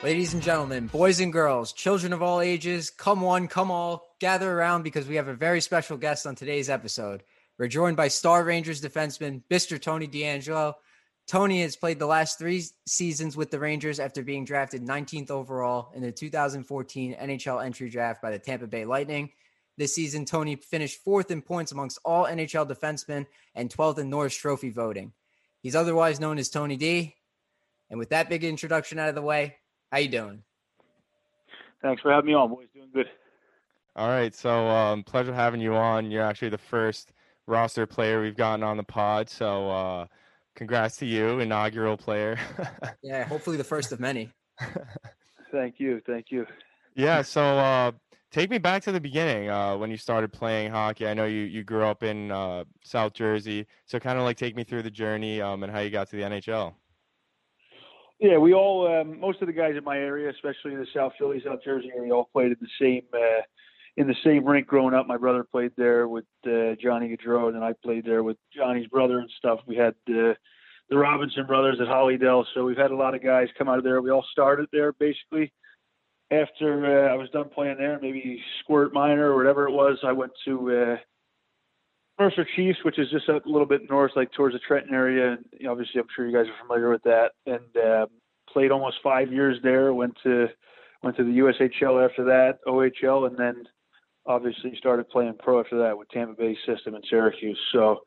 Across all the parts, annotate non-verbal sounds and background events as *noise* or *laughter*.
Ladies and gentlemen, boys and girls, children of all ages, come one, come all, gather around because we have a very special guest on today's episode. We're joined by Star Rangers defenseman Mr. Tony DeAngelo. Tony has played the last three seasons with the Rangers after being drafted 19th overall in the 2014 NHL entry draft by the Tampa Bay Lightning. This season, Tony finished fourth in points amongst all NHL defensemen and 12th in Norris Trophy voting. He's otherwise known as Tony D. And with that big introduction out of the way, how you doing? Thanks for having me on, boys. Doing good. All right, so um, pleasure having you on. You're actually the first roster player we've gotten on the pod, so uh, congrats to you, inaugural player. *laughs* Yeah, hopefully the first of many. *laughs* Thank you. Thank you. yeah, so uh, take me back to the beginning uh, when you started playing hockey. I know you you grew up in uh, South Jersey, so kind of like take me through the journey um, and how you got to the NHL. Yeah, we all, um, most of the guys in my area, especially in the South Philly, South Jersey area, all played in the same uh, in the same rink growing up. My brother played there with uh, Johnny Gaudreau, and then I played there with Johnny's brother and stuff. We had uh, the Robinson brothers at Hollydell, so we've had a lot of guys come out of there. We all started there basically. After uh, I was done playing there, maybe Squirt Minor or whatever it was, I went to uh, Mercer Chiefs, which is just a little bit north, like towards the Trenton area. And obviously, I'm sure you guys are familiar with that. And um, played almost five years there. Went to went to the USHL after that, OHL, and then obviously started playing pro after that with Tampa Bay System in Syracuse. So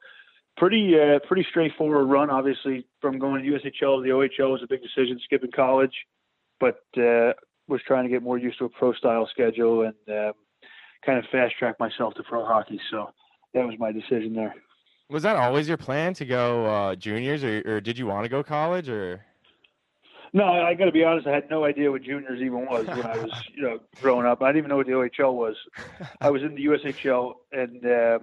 pretty uh, pretty straightforward run. Obviously, from going to USHL to the OHL was a big decision, skipping college, but uh, was trying to get more used to a pro style schedule and um, kind of fast track myself to pro hockey. So that was my decision there. Was that always your plan to go uh, juniors, or, or did you want to go college, or? No, I got to be honest. I had no idea what juniors even was when I was, you know, *laughs* growing up. I didn't even know what the OHL was. I was in the USHL, and um,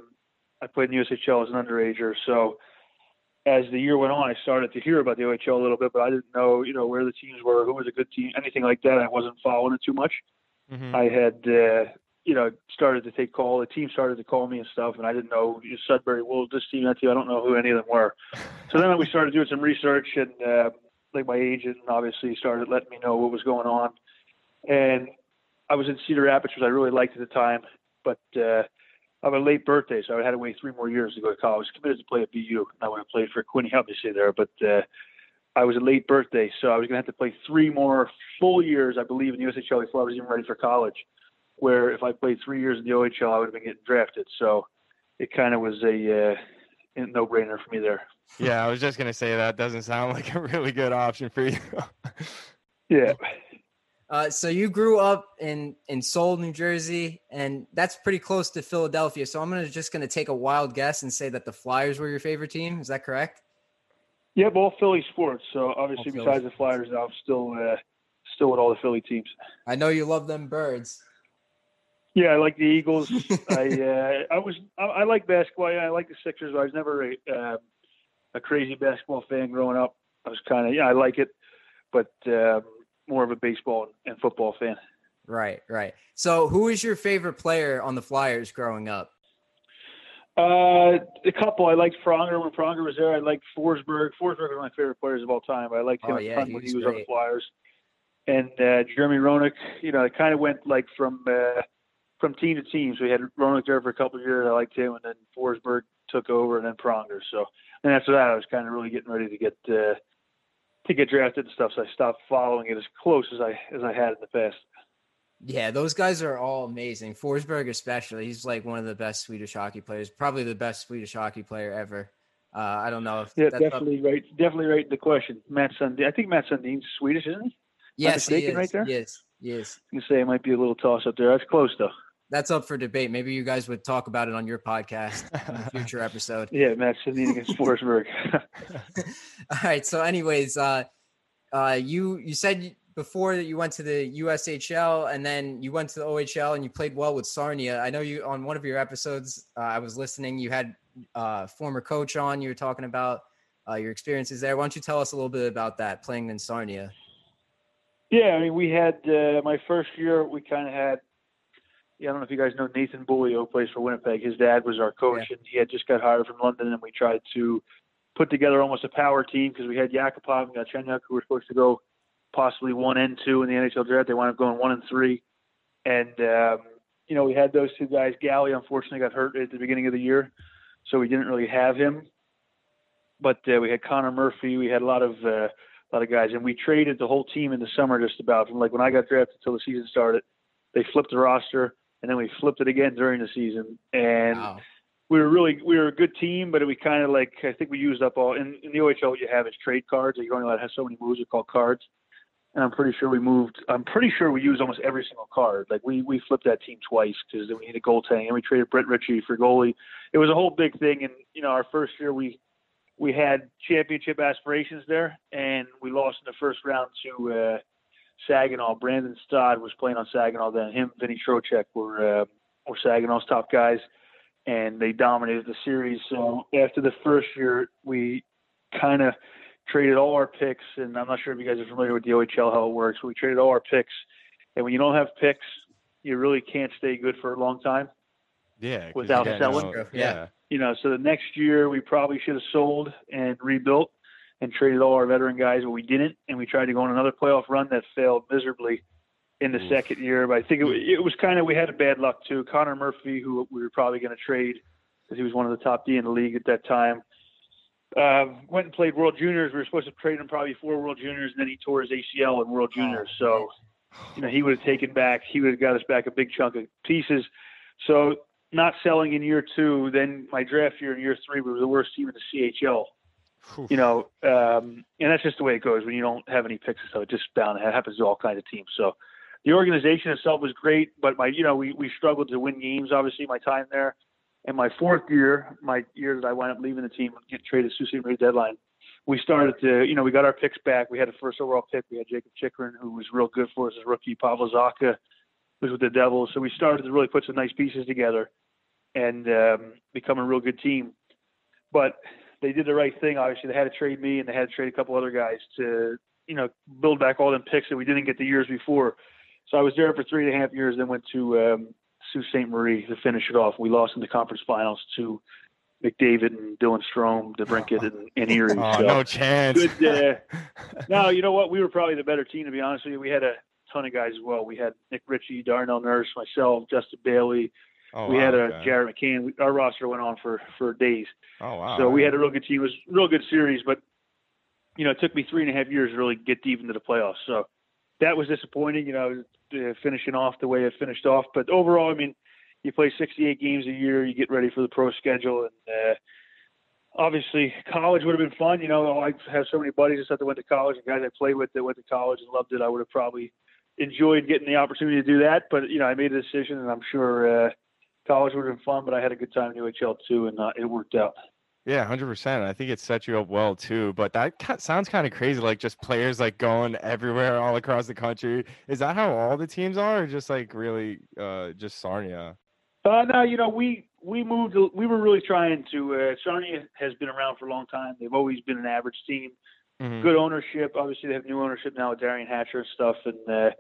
I played in the USHL as an underager. So as the year went on, I started to hear about the OHL a little bit, but I didn't know, you know, where the teams were, who was a good team, anything like that. I wasn't following it too much. Mhm. I had, uh, you know, started to take call. The team started to call me and stuff, and I didn't know Sudbury. Well, this team, that team. I don't know who any of them were. So then we started doing some research, and uh, like my agent obviously started letting me know what was going on. And I was in Cedar Rapids, which I really liked at the time, but uh, I have a late birthday, so I had to wait three more years to go to college. I was committed to play at BU, and I would have played for Quinny, obviously there, but. Uh, I was a late birthday, so I was going to have to play three more full years, I believe, in the USHL before I was even ready for college. Where if I played three years in the OHL, I would have been getting drafted. So it kind of was a, uh, a no-brainer for me there. Yeah, I was just gonna say that doesn't sound *laughs* like a really good option for you. *laughs* Yeah. Uh, so you grew up in in Sewell, New Jersey, and that's pretty close to Philadelphia. So I'm gonna just gonna take a wild guess and say that the Flyers were your favorite team. Is that correct? Yeah, all Philly sports. So obviously, All Philly besides the Flyers, I'm still uh, still with all the Philly teams. I know you love them birds. Yeah, I like the Eagles. *laughs* I uh, I was I, I like basketball. Yeah, I like the Sixers. But I was never a um a crazy basketball fan growing up. I was kind of yeah, I like it, but um, more of a baseball and football fan. Right, right. So who is your favorite player on the Flyers growing up? Uh, a couple. I liked Pronger when Pronger was there. I liked Forsberg. Forsberg was one of my favorite players of all time. I liked him Oh, a yeah, ton he when he was on the. Flyers. And uh, Jeremy Roenick, you know, it kind of went like from uh, from team to team. So we had Roenick there for a couple of years. I liked him, and then Forsberg took over, and then Pronger. So, and after that, I was kind of really getting ready to get uh, to get drafted and stuff. So I stopped following it as close as I as I had in the past. Yeah, those guys are all amazing. Forsberg, especially, he's like one of the best Swedish hockey players, probably the best Swedish hockey player ever. Uh, I don't know if Yeah, that's up- definitely right. Definitely right. The question, Mats Sundin. I think Mats Sundin's Swedish, isn't he? Yes, he is. right there? Yes, yes. You say it might be a little toss up there. That's close though. That's up for debate. Maybe you guys would talk about it on your podcast in a *laughs* future episode. Yeah, Matt Sedin against Forsberg. All right. So, anyways, uh, uh, you you said before that you went to the USHL and then you went to the OHL and you played well with Sarnia. I know you on one of your episodes. Uh, I was listening. You had uh, former coach on. You were talking about uh, your experiences there. Why don't you tell us a little bit about that playing in Sarnia? yeah, I mean, we had uh, my first year. We kind of had. Yeah, I don't know if you guys know Nathan Beaulieu plays for Winnipeg. His dad was our coach, and he had just got hired from London. And we tried to put together almost a power team because we had Yakupov and Galchenyuk who were supposed to go possibly one and two in the NHL draft. They wound up going one and three, and um, you know we had those two guys. Galley unfortunately got hurt at the beginning of the year, so we didn't really have him. But uh, we had Connor Murphy. We had a lot of uh, a lot of guys, and we traded the whole team in the summer just about. From like when I got drafted until the season started, they flipped the roster, and then we flipped it again during the season, and. Wow. We were really we were a good team, but we kind of like I think we used up all in, in the OHL. What you have is trade cards. You only allowed to have so many moves. They're called cards and I'm pretty sure we moved. I'm pretty sure we used almost every single card. Like we we flipped that team twice because we needed goaltending, and we traded Brett Ritchie for goalie. It was a whole big thing, and you know our first year we we had championship aspirations there, and we lost in the first round to uh, Saginaw. Brandon Saad was playing on Saginaw then. Him, Vinny Trocheck were uh, were Saginaw's top guys, and they dominated the series. So after the first year, we kind of traded all our picks, and I'm not sure if you guys are familiar with the OHL how it works. We traded all our picks, and when you don't have picks, you really can't stay good for a long time. Yeah, Without selling? no- Yeah. yeah. You know, so the next year we probably should have sold and rebuilt and traded all our veteran guys, but we didn't, and we tried to go on another playoff run that failed miserably in the Oof. second year. But I think it, it was kind of we had a bad luck too. Connor Murphy, who we were probably going to trade because he was one of the top D in the league at that time. Uh, went and played World Juniors. We were supposed to trade him probably before World Juniors, and then he tore his ACL in World Juniors. So, you know, he would have taken back. He would have got us back a big chunk of pieces. So, not selling in year two. Then my draft year in year three, we were the worst team in the CHL. You know, um, and that's just the way it goes when you don't have any picks. So it just bound. It happens to all kinds of teams. So the organization itself was great, but my, you know, we we struggled to win games. Obviously, my time there. And my fourth year, my year that I wound up leaving the team getting traded to Sioux City deadline, we started to, you know, we got our picks back. We had a first overall pick. We had Jakob Chychrun, who was real good for us as a rookie. Pavel Zacha was with the Devils. So we started to really put some nice pieces together and um, become a real good team. But they did the right thing. Obviously, they had to trade me and they had to trade a couple other guys to, you know, build back all them picks that we didn't get the years before. So I was there for three and a half years, then went to um, Sault Ste. Marie to finish it off. We lost in the conference finals to McDavid and Dylan Strome, DeBrincat, and, and Erie. Oh, so no chance. good. Uh, *laughs* no, you know what? We were probably the better team, to be honest with you. We had a ton of guys as well. We had Nick Ritchie, Darnell Nurse, myself, Justin Bailey. Oh, we wow, had a okay. Jared McCann. We, our roster went on for for days. Oh wow. So we had a real good team. It was a real good series, but you know, it took me three and a half years to really get deep into the playoffs. So that was disappointing. You know, uh, finishing off the way it finished off. But overall, I mean, you play 68 games a year. You get ready for the pro schedule, and uh, obviously, college would have been fun. You know, I have so many buddies that went to college, and guys I played with that went to college and loved it. I would have probably enjoyed getting the opportunity to do that. But you know, I made a decision, and I'm sure. Uh, College would have been fun, but I had a good time in OHL too, and uh, it worked out. Yeah, hundred percent. I think it set you up well too. But that sounds kind of crazy. Like just players like going everywhere all across the country. Is that how all the teams are, or just like really, uh, just Sarnia? Uh, no, you know, we we moved. We were really trying to. Uh, Sarnia has been around for a long time. They've always been an average team. Mhm. Good ownership. Obviously, they have new ownership now with Derian Hatcher and stuff, and uh,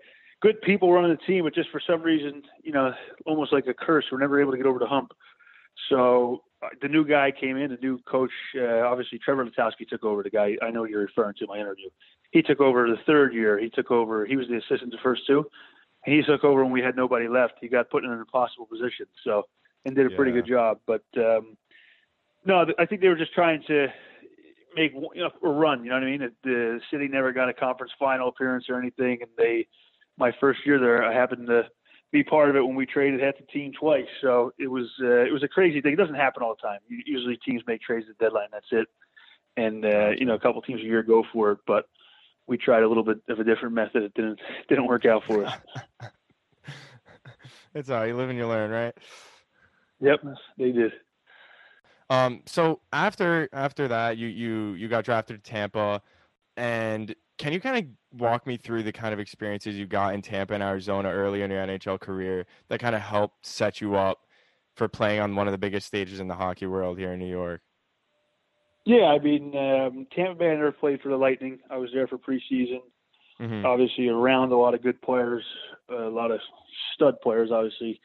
good people running the team. But just for some reason, you know, almost like a curse, we're never able to get over the hump. So uh, the new guy came in, the new coach. Uh, obviously, Trevor Letowski took over. The guy I know you're referring to in my interview. He took over the third year. He took over. He was the assistant the first two. And he took over when we had nobody left. He got put in an impossible position. So and did a pretty good job. But um, no, I think they were just trying to make you know, a run. You know what I mean? The- The city never got a conference final appearance or anything, and they. My first year there, I happened to be part of it when we traded half the team twice. So it was uh, it was a crazy thing. It doesn't happen all the time. Usually teams make trades at the deadline. That's it. And uh, you know, a couple teams a year go for it, but we tried a little bit of a different method. It didn't *laughs* didn't work out for us. *laughs* it's all You live and you learn, right? Yep, they did. Um, so after after that, you you you got drafted to Tampa, and can you kind of walk me through the kind of experiences you got in Tampa and Arizona early in your NHL career that kind of helped set you up for playing on one of the biggest stages in the hockey world here in New York? Yeah, I mean, um, Tampa Bay I never played for the Lightning. I was there for preseason. Mhm. Obviously, around a lot of good players, a lot of stud players, obviously,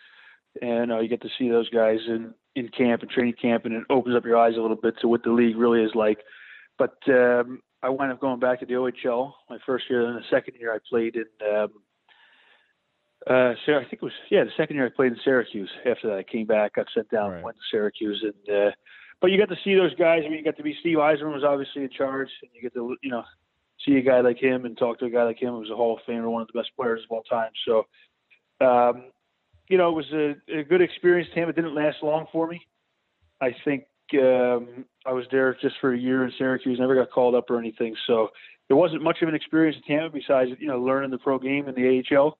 and uh, you get to see those guys in in camp and training camp, and it opens up your eyes a little bit to what the league really is like. But um, I wound up going back to the OHL my first year, and the second year I played in. Um, uh, I think it was yeah the second year I played in Syracuse. After that, I came back, got sent down, Right. went to Syracuse, and uh, but you got to see those guys. I mean, you got to be Steve Yzerman was obviously in charge, and you get to you know see a guy like him and talk to a guy like him who was a Hall of Famer, one of the best players of all time. So, um, you know, it was a, a good experience. to him. It didn't last long for me. I think um, I was there just for a year in Syracuse, never got called up or anything. So there wasn't much of an experience in Tampa besides you know learning the pro game in the AHL.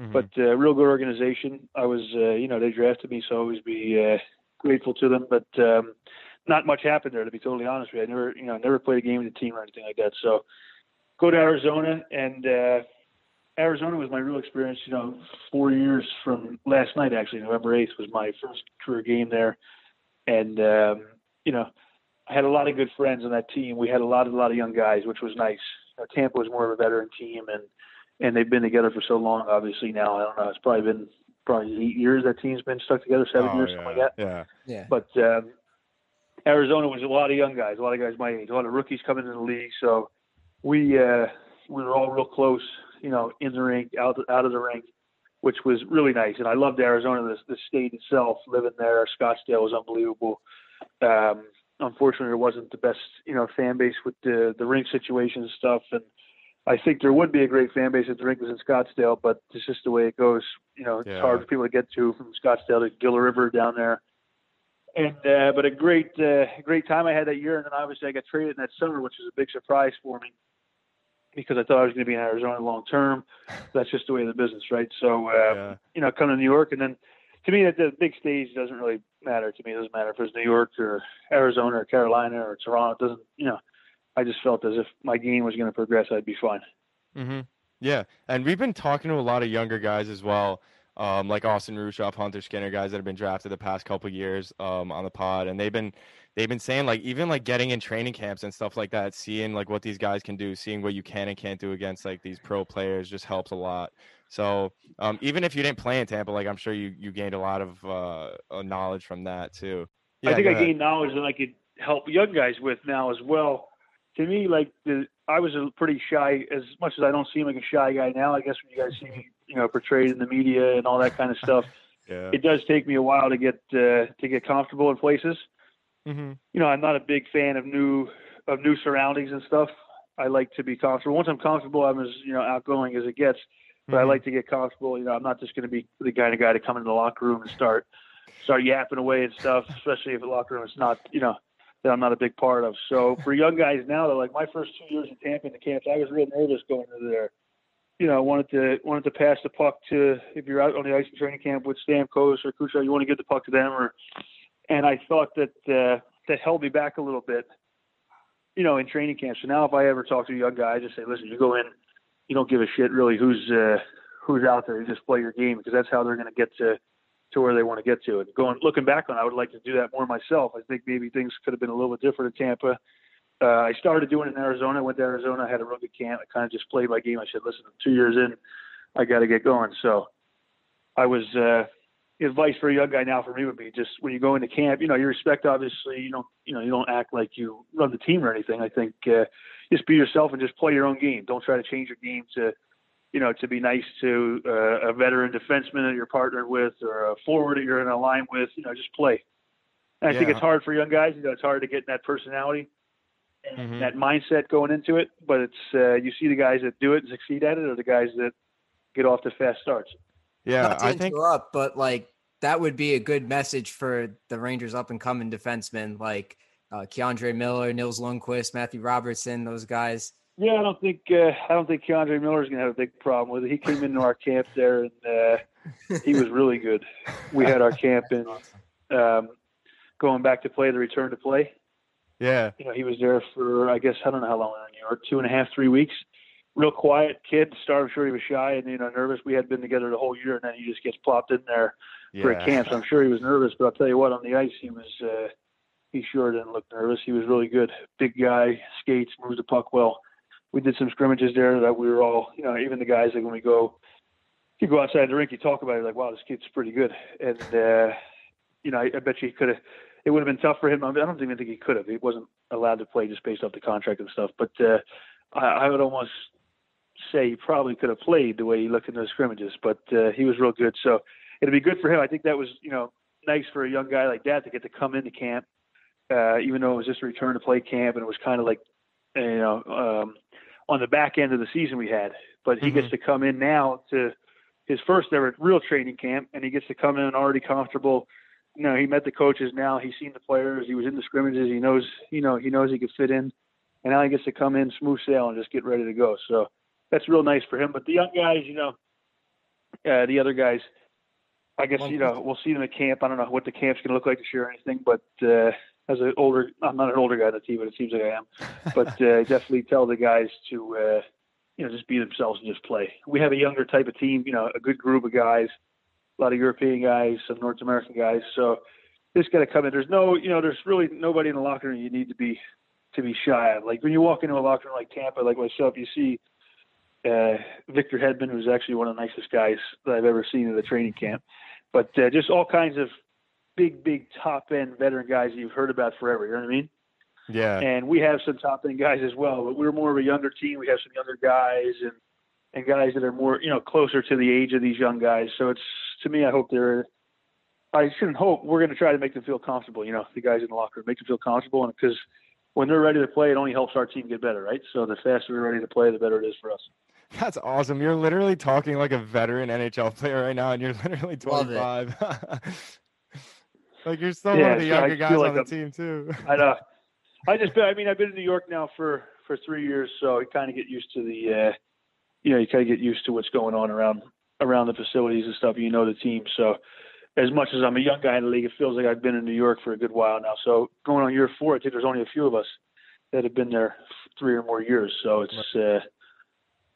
Mhm. But uh, real good organization. I was, uh, you know, they drafted me, so I always be uh, grateful to them. But um, not much happened there, to be totally honest with you. I never, you know, never played a game with the team or anything like that. So go to Arizona, and uh, Arizona was my real experience. You know, four years from last night, actually, November eighth was my first career game there, and um, you know, I had a lot of good friends on that team. We had a lot, a lot of young guys, which was nice. You know, Tampa was more of a veteran team, and and they've been together for so long. Obviously, now I don't know. It's probably been probably eight years that team's been stuck together, seven Oh, years, yeah. something like that. Yeah. Yeah. But um, Arizona was a lot of young guys, a lot of guys my age, a lot of rookies coming into the league. So we uh, we were all real close, you know, in the rink, out out of the rink, which was really nice. And I loved Arizona, the, the state itself. Living there, Scottsdale was unbelievable. Um, unfortunately, it wasn't the best, you know, fan base with the the rink situation and stuff. And I think there would be a great fan base if the rink was in Scottsdale, but it's just the way it goes. You know, it's Yeah. hard for people to get to from Scottsdale to Gila River down there. And uh, but a great uh, great time I had that year, and then obviously I got traded in that summer, which was a big surprise for me because I thought I was going to be in Arizona long term. That's just the way of the business, right? So uh, Yeah. you know, come to New York, and then to me, that the big stage doesn't really matter to me. It doesn't matter if it's New York or Arizona or Carolina or Toronto. It doesn't, you know. I just felt as if my game was going to progress, I'd be fine. hmm Yeah, and we've been talking to a lot of younger guys as well, um, like Austin Rueschhoff, Hunter Skinner, guys that have been drafted the past couple years um, on the pod, and they've been they've been saying like even like getting in training camps and stuff like that, seeing like what these guys can do, seeing what you can and can't do against like these pro players just helps a lot. So um, even if you didn't play in Tampa, like I'm sure you you gained a lot of uh, uh, knowledge from that too. I think I gained knowledge that I could help young guys with now as well. To me, like the I was a pretty shy. As much as I don't seem like a shy guy now, I guess when you guys see me, you know, portrayed in the media and all that kind of stuff, *laughs* Yeah. it does take me a while to get uh, to get comfortable in places. Hmm You know, I'm not a big fan of new of new surroundings and stuff. I like to be comfortable. Once I'm comfortable, I'm as you know outgoing as it gets. But I Mhm. like to get comfortable. You know, I'm not just going to be the kind of guy to come into the locker room and start start yapping away and stuff. Especially if the locker room is not, you know, that I'm not a big part of. So for young guys now, they're like my first two years in Tampa in the camps, I was real nervous going into there. You know, I wanted to wanted to pass the puck to if you're out on the ice in training camp with Stamkos or Kucherov, you want to give the puck to them, or and I thought that uh, that held me back a little bit. You know, in training camp. So now, if I ever talk to a young guy, I just say, listen, you go in, you don't give a shit really who's uh, who's out there. You just play your game because that's how they're going to get to to where they want to get to. And going looking back on, I would like to do that more myself. I think maybe things could have been a little bit different in Tampa. Uh, I started doing it in Arizona. Went to Arizona. I had a real good camp. I kind of just played my game. I said, listen, two years in, I got to get going. So I was. Uh, advice for a young guy now for me would be just when you go into camp, you know, you respect obviously, you don't, you know, you don't act like you run the team or anything. I think uh, just be yourself and just play your own game. Don't try to change your game to, you know, to be nice to uh, a veteran defenseman that you're partnered with or a forward that you're in a line with. You know, just play. And I think it's hard for young guys. You know, it's hard to get that personality and Mhm. that mindset going into it. But it's uh, you see the guys that do it and succeed at it, or the guys that get off to fast starts. Yeah, Not to I think interrupt, but like that would be a good message for the Rangers up and coming defensemen like uh, K'Andre Miller, Nils Lundkvist, Matthew Robertson, those guys. Yeah, I don't think uh, I don't think K'Andre Miller's gonna have a big problem with it. He came into our camp there and uh, he was really good. We had our camp in um, going back to play the return to play. Yeah. You know, he was there for I guess I don't know how long we were in New York, two and a half, three weeks. Real quiet kid. Start I'm sure he was shy and you know nervous. We had been together the whole year, and then he just gets plopped in there for a camp. So I'm sure he was nervous, but I'll tell you what, on the ice he was. Uh, he sure didn't look nervous. He was really good. Big guy, skates, moves the puck well. We did some scrimmages there that we were all, you know, even the guys like when we go, you go outside the rink, you talk about it like, wow, this kid's pretty good. And uh, you know, I, I bet you he could have. It would have been tough for him. I, I don't even think he could have. He wasn't allowed to play just based off the contract and stuff. But uh, I, I would almost say he probably could have played the way he looked in those scrimmages. But uh, he was real good. So it'd be good for him. I think that was, you know, nice for a young guy like that to get to come into camp, uh, even though it was just a return to play camp and it was kind of like, you know, um, on the back end of the season we had. But he gets to come in now to his first ever real training camp, and he gets to come in already comfortable. You know, he met the coaches now. He's seen the players. He was in the scrimmages. He knows, you know, he knows he could fit in, and now he gets to come in smooth sail and just get ready to go. So that's real nice for him. But the young guys, you know, uh, the other guys, I guess you know we'll see them at camp. I don't know what the camp's going to look like this year or anything, but uh, as an older, I'm not an older guy on the team, but it seems like I am. *laughs* But uh, definitely tell the guys to uh, you know just be themselves and just play. We have a younger type of team, you know, a good group of guys, a lot of European guys, some North American guys. So just got to come in. There's no, you know, there's really nobody in the locker room you need to be to be shy of. Like when you walk into a locker room like Tampa, like myself, you see uh, Victor Hedman, who's actually one of the nicest guys that I've ever seen in the training camp. But uh, just all kinds of big, big top end veteran guys that you've heard about forever. You know what I mean? Yeah. And we have some top end guys as well, but we're more of a younger team. We have some younger guys and and guys that are more, you know, closer to the age of these young guys. So it's to me, I hope they're. I shouldn't hope. We're going to try to make them feel comfortable. You know, the guys in the locker room make them feel comfortable, and because when they're ready to play, it only helps our team get better, right? So the faster we're ready to play, the better it is for us. That's awesome. You're literally talking like a veteran NHL player right now, and you're *laughs* literally Love it. 25. *laughs* like you're still one of the I younger guys like on the I'm- team too. *laughs* I know. I just, been, I mean, I've been in New York now for for three years, so you kind of get used to the, uh, you know, you kind of get used to what's going on around around the facilities and stuff. You know the team, so as much as I'm a young guy in the league, it feels like I've been in New York for a good while now. So going on year four, I think there's only a few of us that have been there three or more years. So it's, uh,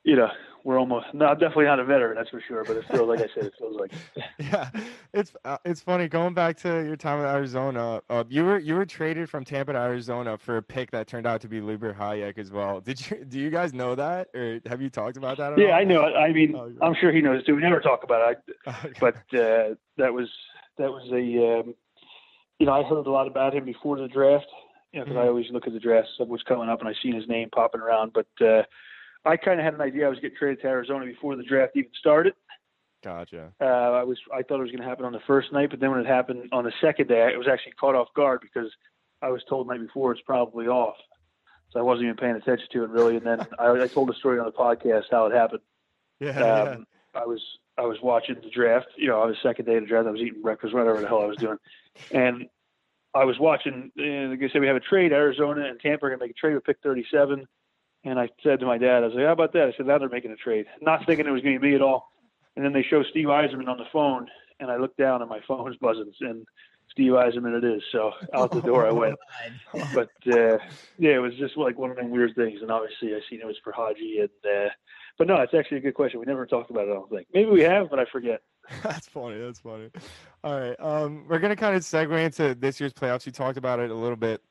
you know, we're almost no, I'm definitely not a veteran, that's for sure. But it feels like I said, it feels like. *laughs* yeah, it's uh, it's funny going back to your time in Arizona. Uh, you were you were traded from Tampa to Arizona for a pick that turned out to be Libor Hajek as well. Did you do you guys know that or have you talked about that? At Yeah, all? I know. I mean, Oh, I'm sure he knows too. We never talk about it. I, *laughs* Okay. but uh, that was that was a um, you know I heard a lot about him before the draft. You know, because I Mhm. always look at the draft, of what's coming up, and I seen his name popping around. But uh, I kind of had an idea I was getting traded to Arizona before the draft even started. gotcha. Uh, I was I thought it was going to happen on the first night, but then when it happened on the second day, I was actually caught off guard because I was told the night before it's probably off. So I wasn't even paying attention to it really. And then I, I told the story on the podcast how it happened Yeah, yeah. um, I was I was watching the draft. You know, on the second day of the draft, I was eating breakfast, whatever the hell I was doing, and I was watching. And like I said, we have a trade. Arizona and Tampa are going to make a trade with pick 37. And I said to my dad, I was like, "How about that?" I said, "Now they're making a trade." Not thinking it was going to be me at all. And then they show Steve Yzerman on the phone, and I look down, and my phone was buzzing, and Steve Yzerman it is. So out the door I *laughs* went. But uh, yeah, it was just like one of them weird things. And obviously, I seen it was for Haji, and uh, but no, it's actually a good question. We never talked about it. I don't think. Maybe we have, but I forget. *laughs* That's funny. That's funny. All right. Um, we're gonna kind of segue into this year's playoffs. You talked about it a little bit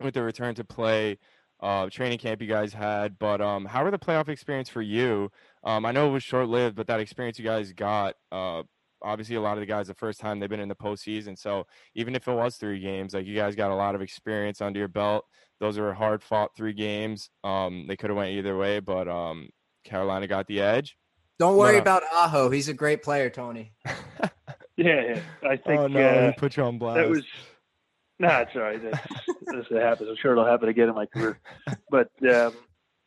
with the return to play uh, training camp you guys had, but um, how were the playoff experience for you? Um, I know it was short lived, but that experience you guys got, uh, obviously a lot of the guys the first time they've been in the postseason. So even if it was three games, like you guys got a lot of experience under your belt. Those were hard fought three games. Um, they could have went either way, but um, Carolina got the edge. Don't worry But, uh, about Aho. He's a great player, Tony. Yeah, *laughs* yeah. I think oh no, uh, put you on blast. that was. *laughs* Nah, it's all right. That's, that's what happens. I'm sure it'll happen again in my career. *laughs* But um,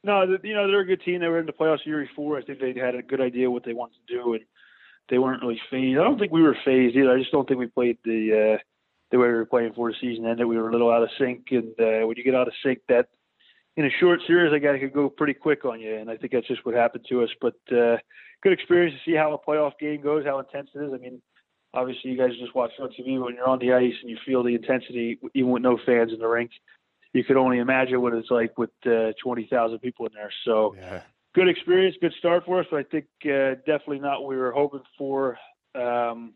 no, the, you know they're a good team. They were in the playoffs year before. I think they had a good idea what they wanted to do, and they weren't really phased. I don't think we were phased either. I just don't think we played the uh, the way we were playing for the season ended. We were a little out of sync, and uh, when you get out of sync, that in a short series, I could go pretty quick on you, and I think that's just what happened to us. But uh, good experience to see how a playoff game goes, how intense it is. I mean, obviously you guys just watch on TV, but when you're on the ice and you feel the intensity, even with no fans in the rink, you could only imagine what it's like with uh, 20,000 people in there. So Yeah. good experience, good start for us, but I think uh, definitely not what we were hoping for. Um,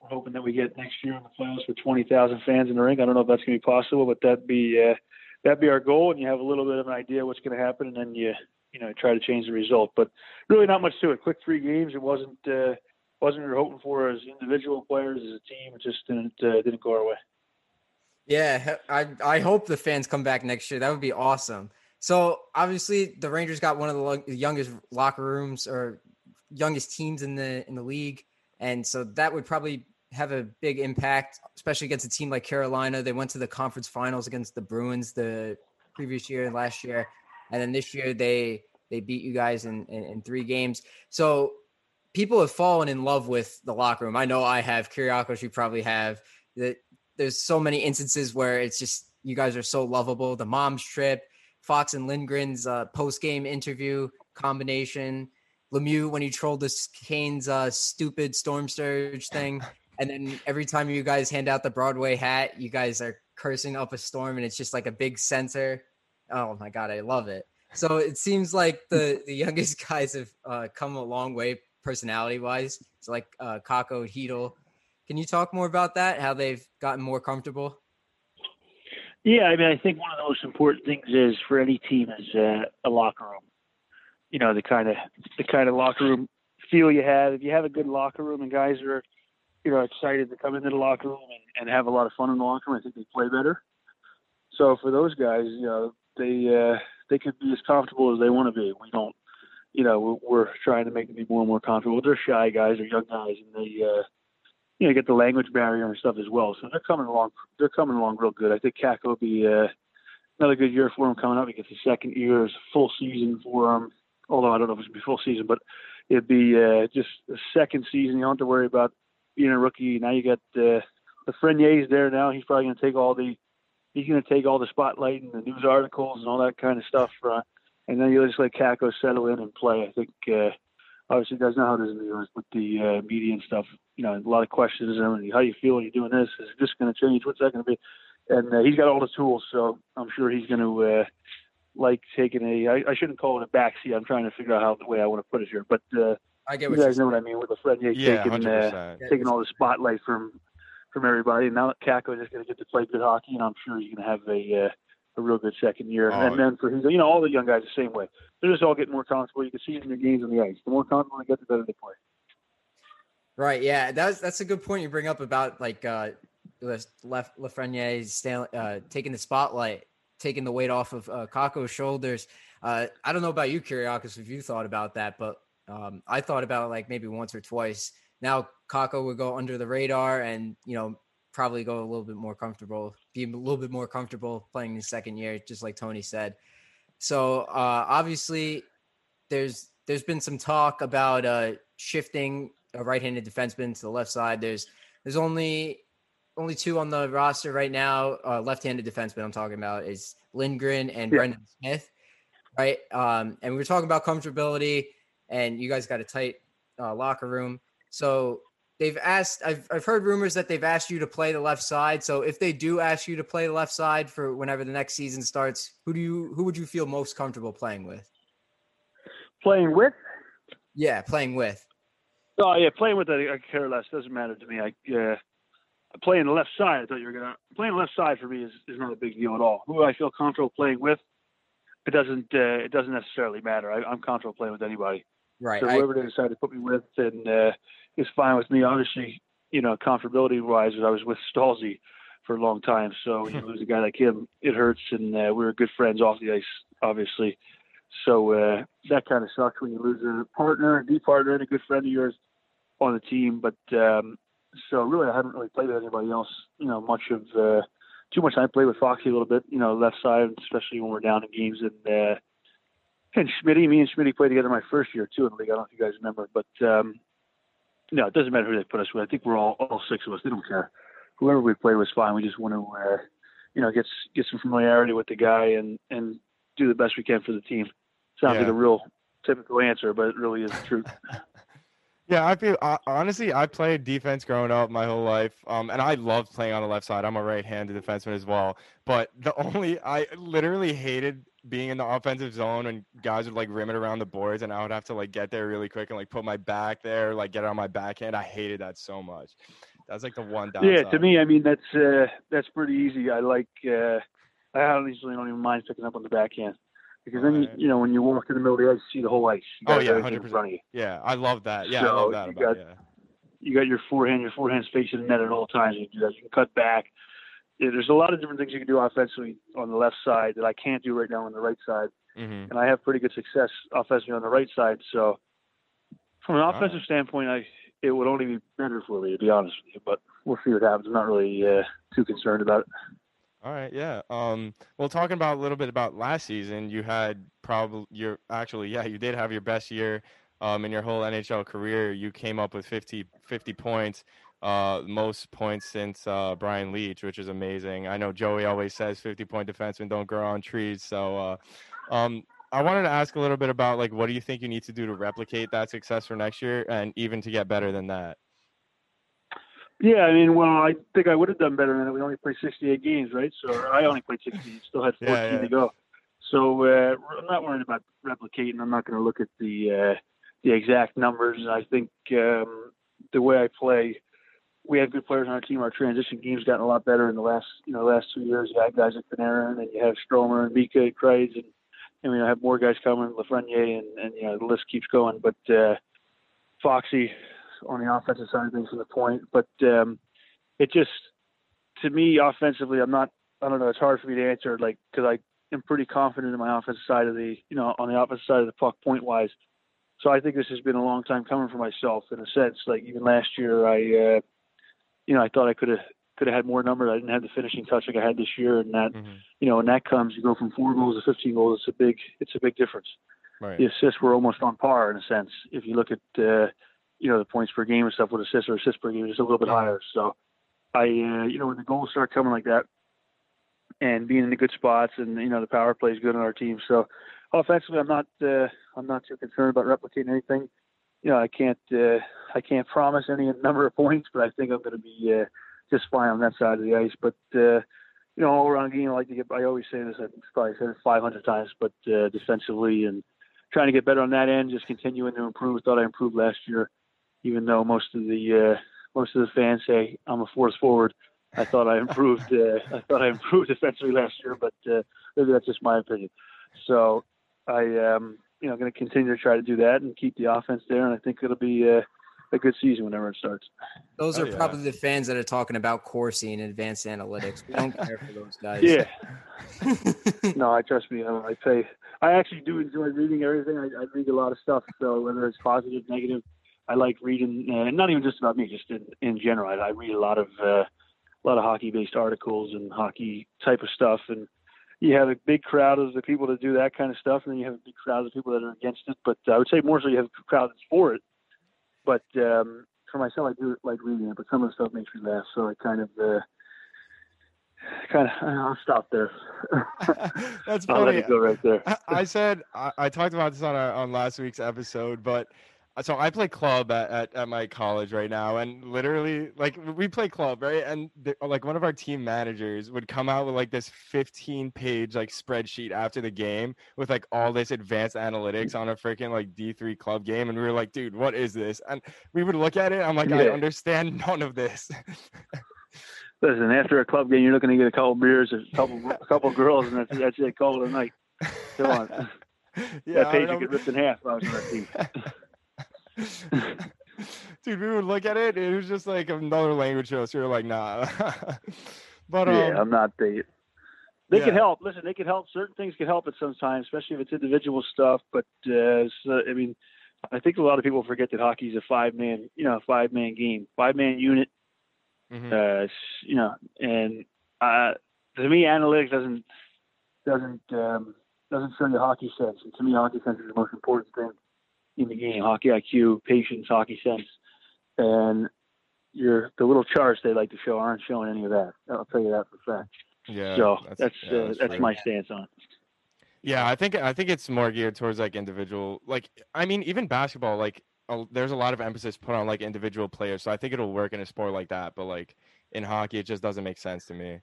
we're hoping that we get next year in the playoffs with 20,000 fans in the rink. I don't know if that's going to be possible, but that'd be uh, that'd be our goal, and you have a little bit of an idea what's going to happen, and then you you know try to change the result. But really, not much to it. Quick three games. It wasn't uh, wasn't we were hoping for as individual players, as a team. It just didn't uh, didn't go our way. Yeah, I I hope the fans come back next year. That would be awesome. So obviously, the Rangers got one of the youngest locker rooms or youngest teams in the in the league, and so that would probably have a big impact, especially against a team like Carolina. They went to the conference finals against the Bruins the previous year and last year, and then this year they they beat you guys in in, in three games. So people have fallen in love with the locker room. I know I have. Kyriakos, you probably have. That there's so many instances where it's just you guys are so lovable. The mom's trip, Fox and Lindgren's uh, post game interview combination, Lemieux when he trolled this Kane's uh, stupid storm surge *laughs* thing, and then every time you guys hand out the Broadway hat, you guys are cursing up a storm, and it's just like a big censor. Oh my god, I love it. So it seems like the the youngest *laughs* guys have uh, come a long way personality wise. It's like uh, Kakko Heedle. Can you talk more about that? How they've gotten more comfortable? Yeah, I mean, I think one of the most important things is for any team is uh, a locker room. You know, the kind of the kind of locker room feel you have. If you have a good locker room and guys are, you know, excited to come into the locker room and, and have a lot of fun in the locker room, I think they play better. So for those guys, you know, they uh, they could be as comfortable as they want to be. We don't, you know, we're, trying to make them be more and more comfortable. They're shy guys, they're young guys, and they. Uh, you know, get the language barrier and stuff as well. So they're coming along. They're coming along real good. I think Kakko will be uh, another good year for him coming up. He gets a second year, it's full season for him. Although I don't know if it's gonna be full season, but it'd be uh, just a second season. You don't have to worry about being a rookie. Now you got uh, Lafreniere's there now. He's probably gonna take all the he's gonna take all the spotlight and the news articles and all that kind of stuff. Uh, and then you just let Kakko settle in and play. I think. Uh, obviously you guys know how it is in the US with the uh, media and stuff. You know, a lot of questions and how you feel when you're doing this. Is this going to change? What's that going to be? And uh, he's got all the tools, so I'm sure he's going to uh, like taking a. I, I shouldn't call it a backseat. I'm trying to figure out how the way I want to put it here, but uh, I get you what guys you're know what I mean with the Fred Yates Yeah, taking uh, taking all the spotlight from from everybody. And now Kakko is just going to get to play good hockey, and I'm sure he's going to have a. Uh, a real good second year, Oh. and then for his, you know, all the young guys the same way. They're just all getting more comfortable. You can see it in their games on the ice. The more comfortable they get, the better they play. Right. Yeah. That's that's a good point you bring up about like uh left Lafreniere Stanley uh taking the spotlight, taking the weight off of uh Kakko's shoulders. Uh I don't know about you, Kyriakos, if you thought about that, but um I thought about it like maybe once or twice. Now Kako would go under the radar and you know probably go a little bit more comfortable, be a little bit more comfortable playing the second year, just like Tony said. So uh obviously there's there's been some talk about uh shifting a right-handed defenseman to the left side. There's there's only only two on the roster right now. Uh, left-handed defenseman I'm talking about is Lindgren and Yeah. Brendan Smith, right? Um, and we were talking about comfortability, and you guys got a tight uh, locker room. So they've asked. I've I've heard rumors that they've asked you to play the left side. So if they do ask you to play the left side for whenever the next season starts, who do you who would you feel most comfortable playing with? Playing with? Yeah, playing with. Oh yeah, playing with I, I care less. Doesn't matter to me. I uh, playing the left side. I thought you were gonna playing the left side for me is, is not a big deal at all. Who I feel comfortable playing with, it doesn't uh, it doesn't necessarily matter. I, I'm comfortable playing with anybody. Right. So I- whoever they decide to put me with, and uh, is fine with me. Obviously, you know, comfortability wise, I was with Staalsy for a long time. So when you lose a guy like him, it hurts, and uh, we were good friends off the ice, obviously. So uh, that kind of sucks when you lose a partner, a deep partner, and a good friend of yours on the team. But um, so really, I haven't really played with anybody else. You know, much of uh, too much. I played with Foxy a little bit. You know, left side, especially when we're down in games and. Uh, and Schmitty, me and Schmitty played together my first year too in the league. I don't know if you guys remember, but um, no, it doesn't matter who they put us with. I think we're all all six of us. They don't care. Whoever we play with fine. We just want to, uh, you know, get get some familiarity with the guy and and do the best we can for the team. Sounds like a real typical answer, but it really is the truth. *laughs* Yeah, I feel uh, honestly, I played defense growing up my whole life, um, and I loved playing on the left side. I'm a right-handed defenseman as well, but the only I literally hated being in the offensive zone and guys would like rim it around the boards, and I would have to like get there really quick and like put my back there, like get it on my backhand. I hated that so much. That's like the one downside. Yeah, to me, I mean that's uh, that's pretty easy. I like uh, I honestly don't even mind picking up on the backhand because then Right. you, you know when you walk in the middle of the ice, you see the whole ice. Oh, yeah, 100%. front of you. yeah, I love that. Yeah, I love that you about got- yeah. You got your forehand, your forehand's facing the net at all times. You can do that. You can cut back. There's a lot of different things you can do offensively on the left side that I can't do right now on the right side, hmm and I have pretty good success offensively on the right side. So from an right. offensive standpoint, I it would only be better for me to be honest with you. But we'll see what happens. I'm not really uh, too concerned about it. All right, yeah. Um, well, talking about a little bit about last season, you had probably your actually, yeah, you did have your best year um, in your whole NHL career. You came up with 50, 50 points, uh, most points since uh, Brian Leetch, which is amazing. I know Joey always says 50 point defensemen don't grow on trees. So, uh, um, I wanted to ask a little bit about like what do you think you need to do to replicate that success for next year and even to get better than that? Yeah, I mean, well, I think I would have done better than it. We only played 68 games, right? So I only played 60. Still had *laughs* 14 Yeah, yeah. to go. So uh, I'm not worried about replicating. I'm not going to look at the uh, the exact numbers. I think um, the way I play, we have good players on our team. Our transition game's gotten a lot better in the last you know last two years. You have guys like Panarin, and you have Stromer and Mika and Kreis, and I mean I have more guys coming, Lafreniere, and and you know the list keeps going. But uh, Foxy on the offensive side of things from the point, but um, it just to me offensively, I'm not. I don't know. It's hard for me to answer, like because I am pretty confident in my offensive side of the, you know, on the offensive side of the puck point wise. So I think this has been a long time coming for myself in a sense. Like even last year, I, uh, you know, I thought I could have could have had more numbers. I didn't have the finishing touch like I had this year, and that, Mhm. you know, when that comes, you go from four goals to 15 goals. It's a big, it's a big difference Right. the assists were almost on par in a sense. If you look at uh, you know the points per game and stuff with assists or assists per game, it's a little bit Yeah. higher. So I uh, you know when the goals start coming like that and being in the good spots and you know the power play is good on our team. So offensively, I'm not uh, I'm not too concerned about replicating anything. You know I can't uh, I can't promise any number of points, but I think I'm going to be uh, just fine on that side of the ice. But uh, you know, all around game, I like to get. I always say this. I've probably said it 500 times, but uh, defensively and trying to get better on that end, just continuing to improve. Thought I improved last year, even though most of the uh, most of the fans say I'm a force forward. I thought I improved. Uh, I thought I improved *laughs* defensively last year, but uh, maybe that's just my opinion. So I, um, you know, going to continue to try to do that and keep the offense there, and I think it'll be uh, a good season whenever it starts. Those Oh, are yeah. probably the fans that are talking about Corsi and advanced analytics. We don't care for those guys. Yeah. *laughs* no, I trust me. I, I pay. I actually do enjoy reading everything. I, I read a lot of stuff. So whether it's positive, negative, I like reading. Uh, not even just about me, just in, in general. I, I read a lot of uh, a lot of hockey-based articles and hockey type of stuff. And you have a big crowd of the people that do that kind of stuff, and then you have a big crowd of people that are against it. But I would say more so you have a crowd that's for it. But um, for myself, I do like reading it. But some of the stuff makes me laugh, so I kind of. Uh, Kind of, I'll stop there. *laughs* That's I'll let funny. it go right there. I- I said I, I talked about this on our, on last week's episode, but uh, so I play club at, at, at my college right now, and literally like we play club right, and the, like one of our team managers would come out with like this 15 page like spreadsheet after the game with like all this advanced analytics on a freaking like D3 club game, and we were like, dude, what is this? And we would look at it, I'm like, I understand *laughs* none of this. Listen, after a club game, you're looking to get a couple beers, a couple, *laughs* a couple girls, and that's that's it. Call it a night. Come on, *laughs* yeah, that page you get ripped in half. I was on that team. *laughs* Dude, we would look at it. It was just like another language show. So you're like, nah. *laughs* but um, yeah, I'm not the. They can yeah. help. Listen, they can help. Certain things can help it sometimes, especially if it's individual stuff. But uh, so, I mean, I think a lot of people forget that hockey is a five man, you know, five man game, five man unit. mhm. uh, you know, and uh, to me, analytics doesn't doesn't um, doesn't show you hockey sense. And to me, hockey sense is the most important thing in the game. Hockey IQ, patience, hockey sense, and your the little charts they like to show aren't showing any of that. I'll tell you that for a fact. yeah. so that's yeah, uh, that's true. my stance on it. Yeah, I think I think it's more geared towards like individual. Like, I mean, even basketball, like, a, there's a lot of emphasis put on like individual players. So I think it'll work in a sport like that. But like in hockey, it just doesn't make sense to me.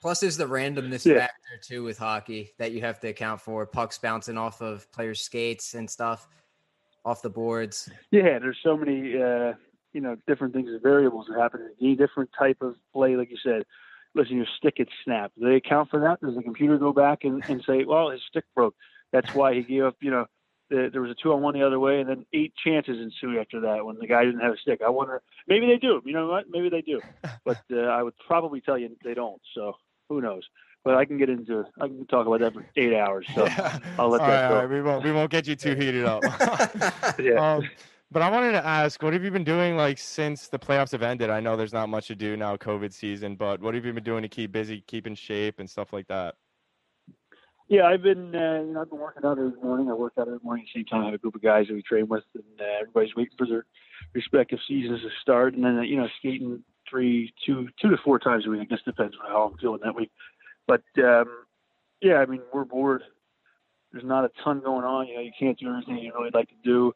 Plus, there's the randomness Yeah. factor too with hockey that you have to account for. Pucks bouncing off of players' skates and stuff, off the boards. Yeah, there's so many uh, you know different things and variables that happen in any different type of play. Like you said, listen, your stick gets snapped. Do they account for that? Does the computer go back and, and say, well, his stick broke? That's why he gave up. You know, the, there was a two on one the other way, and then eight chances ensued after that when the guy didn't have a stick. I wonder, maybe they do. You know what? Maybe they do, *laughs* but uh, I would probably tell you they don't. So who knows? But I can get into I can talk about that for eight hours. So *laughs* I'll let All that right, go. right, we won't we won't get you too heated up. *laughs* Yeah. um, but I wanted to ask, what have you been doing like since the playoffs have ended? I know there's not much to do now, COVID season, but what have you been doing to keep busy, keep in shape, and stuff like that? Yeah, I've been uh, you know I've been working out every morning. I work out every morning at the same time. I have a group of guys that we train with, and uh, everybody's waiting for their respective seasons to start. And then uh, you know skating three, two, two to four times a week. I guess depends on how I'm feeling that week. But um, yeah, I mean we're bored. There's not a ton going on. You know, you can't do everything you really like to do.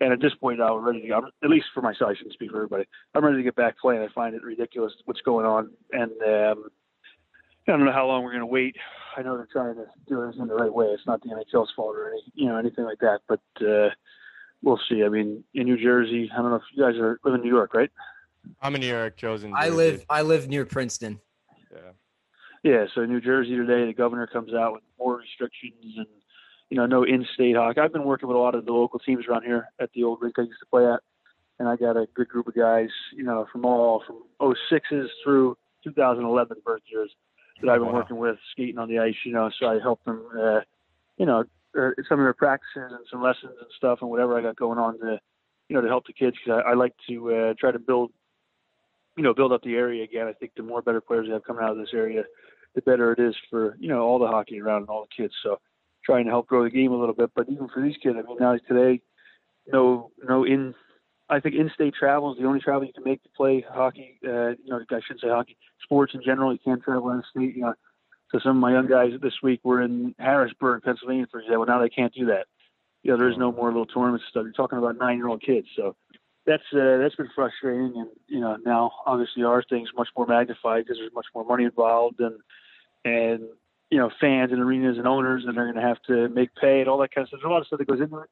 And at this point now, we're ready to go. I'm, at least for myself, I shouldn't speak for everybody. I'm ready to get back playing. I find it ridiculous what's going on, and um, I don't know how long we're going to wait. I know they're trying to do everything the right way. It's not the NHL's fault or any, you know, anything like that. But uh, we'll see. I mean, in New Jersey, I don't know if you guys are live in New York, right? I'm in New York, chosen. I live I live near Princeton. Yeah. Yeah. So New Jersey today, the governor comes out with more restrictions and you know no in-state hockey. I've been working with a lot of the local teams around here at the old rink I used to play at, and I got a good group of guys, you know, from all from 06s through 2011 birth years that I've been Wow. working with skating on the ice. You know, so I help them, uh, you know, uh, some of their practices and some lessons and stuff and whatever I got going on to, you know, to help the kids because I, I like to uh, try to build, you know, build up the area again. I think the more better players we have coming out of this area, the better it is for you know all the hockey around and all the kids. So trying to help grow the game a little bit. But even for these kids, I mean, now today, no, no in. I think in-state travel is the only travel you can make to play hockey. Uh, you know, I shouldn't say hockey, sports in general. You can't travel of state. You know, so some of my young guys this week were in Harrisburg, Pennsylvania, for example. Now they can't do that. You know, there's no more little tournaments stuff. You're talking about nine-year-old kids, so that's uh, that's been frustrating. And you know, now obviously our thing's much more magnified because there's much more money involved, and and you know, fans and arenas and owners, and they're going to have to make pay and all that kind of stuff. There's a lot of stuff that goes into it,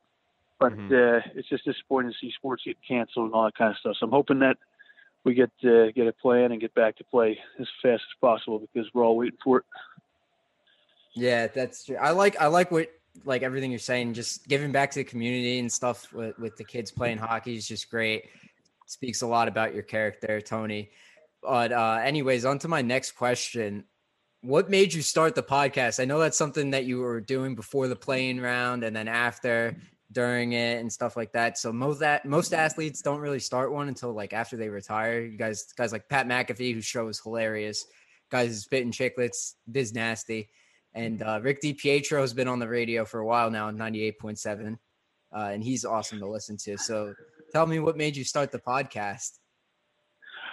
but Mhm. uh, it's just disappointing to see sports get canceled and all that kind of stuff. So I'm hoping that we get uh, get a plan and get back to play as fast as possible because we're all waiting for it. Yeah, that's true. I like I like what like everything you're saying. Just giving back to the community and stuff with, with the kids playing hockey is just great. Speaks a lot about your character, Tony. But uh, anyways, on to my next question. What made you start the podcast? I know that's something that you were doing before the playing round and then after, during it, and stuff like that. So most that most athletes don't really start one until like after they retire. You guys, guys like Pat McAfee, whose show is hilarious. Guys spitting Chiclets, biz nasty. And uh, Rick DiPietro has been on the radio for a while now on 98.7. Uh, and he's awesome to listen to. So tell me what made you start the podcast.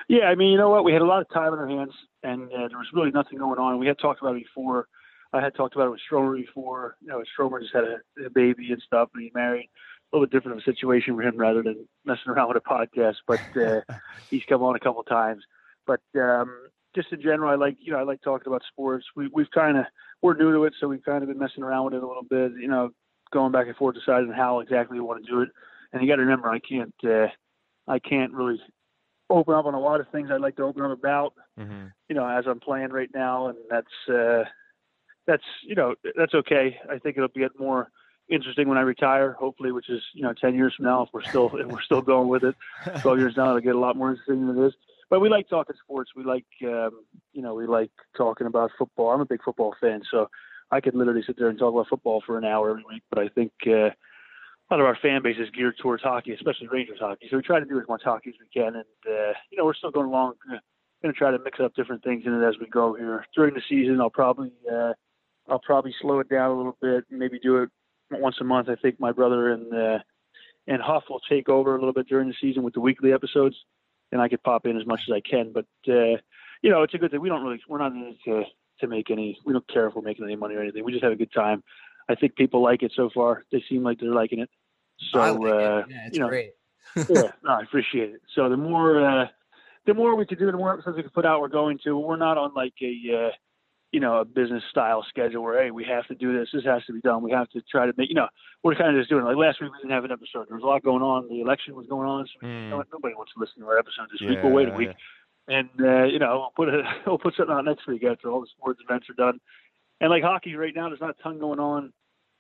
Yeah, I mean, you know what? We had a lot of time on our hands, and uh, there was really nothing going on. We had talked about it before. I had talked about it with Stromer before. You know, Stromer just had a, a baby and stuff, and he married. A little bit different of a situation for him rather than messing around *laughs* with a podcast. But uh, *laughs* he's come on a couple times. But um, just in general, I like you know I like talking about sports. We we've kind of we're new to it, so we've kind of been messing around with it a little bit. You know, going back and forth, deciding how exactly we want to do it. And you got to remember, I can't uh, I can't really open up on a lot of things I'd like to open up about hmm you know, as I'm playing right now, and that's uh, that's you know that's okay. I think it'll get more interesting when I retire, hopefully, which is you know 10 years from now if we're still if we're still going with it. *laughs* 12 years down, it'll get a lot more interesting than it is. But we like talking sports. We like um, you know we like talking about football. I'm a big football fan, so I could literally sit there and talk about football for an hour every week. But I think uh, a lot of our fan base is geared towards hockey, especially Rangers hockey. So we try to do as much hockey as we can, and uh, you know we're still going along. Uh, going to try to mix up different things in it as we go here during the season. I'll probably uh, I'll probably slow it down a little bit, maybe do it once a month. I think my brother and uh, and Huff will take over a little bit during the season with the weekly episodes, and I could pop in as much as I can. But uh, you know, it's a good thing. We don't really we're not in it to to make any. We don't care if we're making any money or anything. We just have a good time. I think people like it so far. They seem like they're liking it. So like it. uh, yeah, it's you know, great. *laughs* yeah, *laughs* no, I appreciate it. So the more uh, the more we could do, the more episodes we can put out. We're going to. We're not on like a uh, you know a business style schedule where hey we have to do this. This has to be done. We have to try to make you know we're kind of just doing it. like last week we didn't have an episode. There was a lot going on. The election was going on. So you know Mm. nobody wants to listen to our episode this week. We'll wait a Yeah, week and uh, you know we'll put a, *laughs* we'll put something out next week after all the sports events are done. And like hockey right now, there's not a ton going on.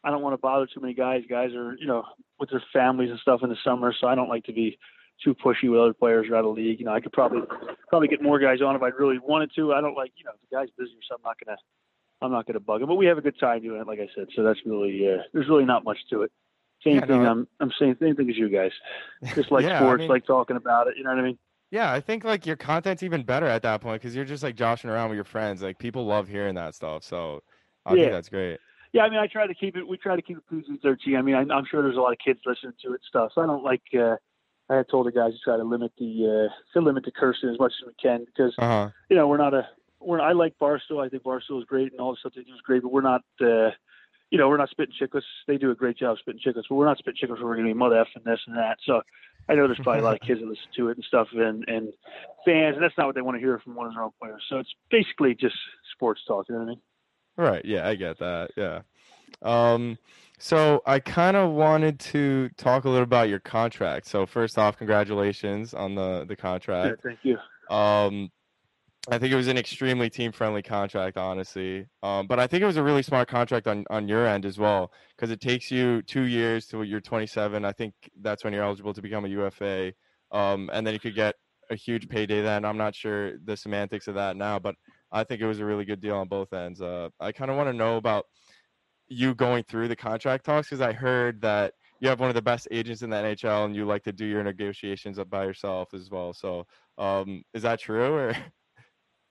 I don't want to bother too many guys. Guys are you know with their families and stuff in the summer, so I don't like to be too pushy with other players around the league. You know, I could probably probably get more guys on if I really wanted to. I don't like you know if the guy's busy or something. I'm not gonna I'm not gonna bug him. But we have a good time doing it, like I said. So that's really uh, there's really not much to it. Same Yeah, thing. no. I'm I'm saying the same thing as you guys. Just like *laughs* Yeah, I sports, mean- like talking about it. You know what I mean? Yeah, I think like your content's even better at that point because you're just like joshing around with your friends. Like people love hearing that stuff. So I Yeah. think that's great. Yeah, I mean, I try to keep it. We try to keep it PG-13. I mean, I, I'm sure there's a lot of kids listening to it and stuff. So I don't like. Uh, I had told the guys to try to limit the uh, to limit the cursing as much as we can because Uh huh. you know we're not a. We're I like Barstool. I think Barstool is great and all the stuff they do is great. But we're not. Uh, you know, we're not spitting Chiclets. They do a great job spitting Chiclets, but we're not spitting Chiclets. We're going to be mother and this and that. So I know there's probably a lot of *laughs* kids that listen to it and stuff, and and fans, and that's not what they want to hear from one of their own players. So it's basically just sports talk. You know what I mean? Right. Yeah, I get that. Yeah. Um, so I kind of wanted to talk a little about your contract. So first off, congratulations on the the Yeah, contract. thank you. Um, I think it was an extremely team friendly contract, honestly. Um, but I think it was a really smart contract on on your end as well because it takes you two years to you're 27. I think that's when you're eligible to become a UFA. Um, and then you could get a huge payday. Then I'm not sure the semantics of that now, but I think it was a really good deal on both ends. Uh, I kind of want to know about you going through the contract talks because I heard that you have one of the best agents in the NHL and you like to do your negotiations up by yourself as well. So um, is that true or? *laughs*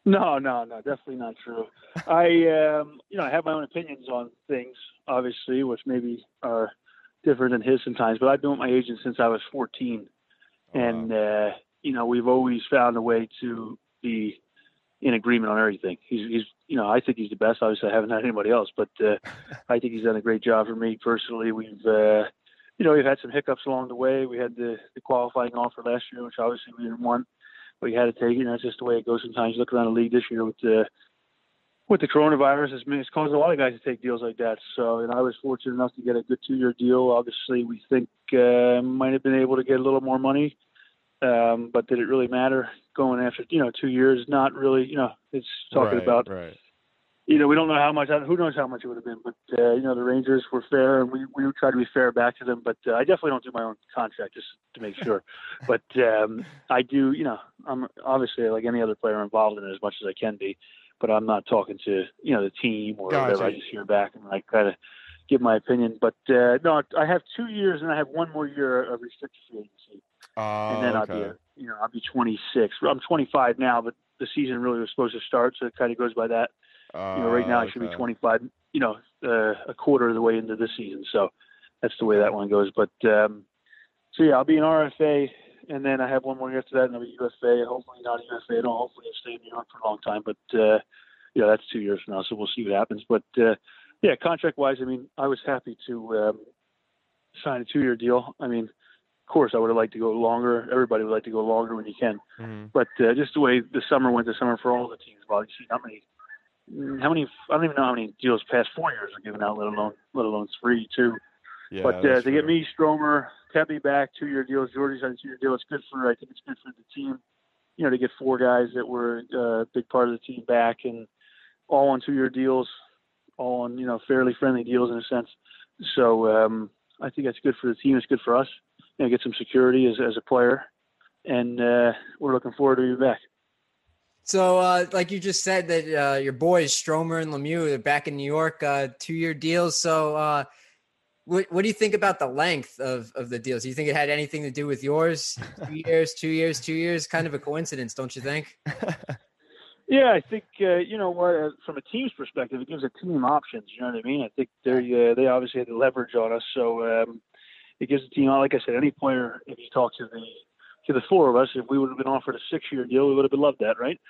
No, no, no, definitely not true. I, um, you know, I have my own opinions on things, obviously, which maybe are different than his sometimes. But I've been with my agent since I was 14, and uh, you know, we've always found a way to be in agreement on everything. He's, he's, you know, I think he's the best. Obviously, I haven't had anybody else, but uh, *laughs* I think he's done a great job for me personally. We've, uh, you know, we've had some hiccups along the way. We had the, the qualifying offer last year, which obviously we didn't want but you had to take it. And that's just the way it goes. Sometimes you look around the league this year with the with the coronavirus, it's, it's caused a lot of guys to take deals like that. So, and I was fortunate enough to get a good two-year deal. Obviously, we think uh, might have been able to get a little more money, um, but did it really matter going after you know two years? Not really. You know, it's talking Right, about right. you know, we don't know how much. Who knows how much it would have been? But uh, you know, the Rangers were fair, and we we try to be fair back to them. But uh, I definitely don't do my own contract just to make sure. *laughs* but um, I do. You know, I'm obviously like any other player involved in it as much as I can be. But I'm not talking to you know the team or whatever. I just hear back and I kind of give my opinion. But uh, no, I have two years, and I have one more year of restricted free agency Oh, and then I'll be, you know, I'll be 26. I'm 25 now, but the season really was supposed to start, so it kind of goes by that. You know, right now I should be Oh, 25. You know, uh, a quarter of the way into the season, so that's the way that one goes. But um, so yeah, I'll be an RFA, and then I have one more year after that, and I'll be UFA. Hopefully not UFA at all. Hopefully I'll stay in New York for a long time. But uh, yeah, that's two years from now, so we'll see what happens. But uh, yeah, contract wise, I mean, I was happy to um, sign a two year deal. I mean, course, I would have liked to go longer. Everybody would like to go longer when you can. Mhm. But uh, just the way the summer went, the summer for all the teams. Well, you see how many, mm, how many? I don't even know how many deals past four years are given out, let alone let alone three two. Yeah, but uh, get me Stromer, Pepe back, two year deals, Jordy's on a two year deal. It's good for. I think it's good for the team. You know, to get four guys that were uh, a big part of the team back and all on two year deals, all on you know fairly friendly deals in a sense. So um, I think that's good for the team. It's good for us. You know, get some security as as a player, and uh, we're looking forward to being back. So, uh, like you just said, that uh, your boys Stromer and Lemieux are back in New York, uh, two-year deals. So, uh, what what do you think about the length of of the deals? Do you think it had anything to do with yours? *laughs* Two years, two years, two years. Kind of a coincidence, don't you think? *laughs* Yeah, I think uh, you know what. Uh, from a team's perspective, it gives a team options. You know what I mean? I think they uh, they obviously had the leverage on us, so um, it gives the team. Like I said, any player, if you talk to the to the four of us, if we would have been offered a six year deal, we would have loved that, right?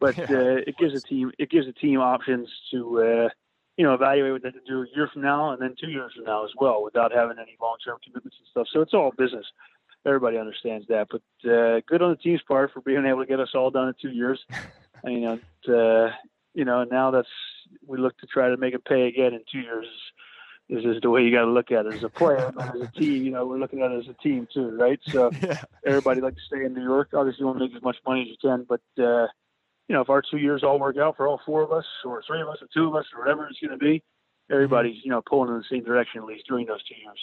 But Yeah, uh, it gives a team it gives a team options to uh, you know, evaluate what they can do a year from now and then two years from now as well, without having any long-term commitments and stuff. So it's all business. Everybody understands that, but uh, good on the team's part for being able to get us all done in two years. and, you know, uh, you know, now that's we look to try to make it pay again in two years. This is the way you got to look at it as a player, *laughs* as a team. You know, we're looking at it as a team too, right? So *laughs* yeah. everybody like to stay in New York. Obviously, you want to make as much money as you can, but uh, you know, if our two years all work out for all four of us, or three of us, or two of us, or whatever it's going to be, everybody's you know pulling in the same direction at least during those two years.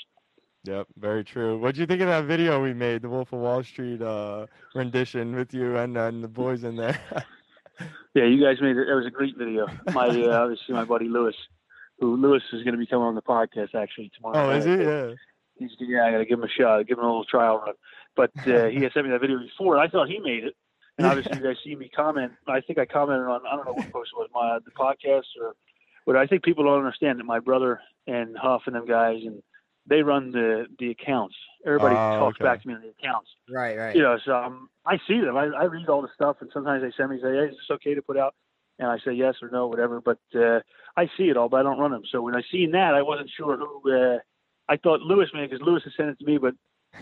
Yep, very true. What do you think of that video we made, the Wolf of Wall Street uh, rendition with you and, and the boys in there? *laughs* yeah, you guys made it. It was a great video. My uh, obviously my buddy Lewis, who Lewis is going to be coming on the podcast actually tomorrow. Oh, is he? Yeah. He's yeah, I got to give him a shot, give him a little trial run. But uh, he had sent me that video before. And I thought he made it, and obviously you guys see me comment. I think I commented on I don't know what post it was my the podcast or, but I think people don't understand that my brother and Huff and them guys and they run the the accounts. Everybody Oh, talks okay. back to me on the accounts. Right, right. You know, so um, I see them. I, I read all the stuff, and sometimes they send me say, "Hey, is this okay to put out?" And I say yes or no, whatever. But uh, I see it all, but I don't run them. So when I seen that, I wasn't sure who. Uh, I thought Lewis made because Lewis had sent it to me, but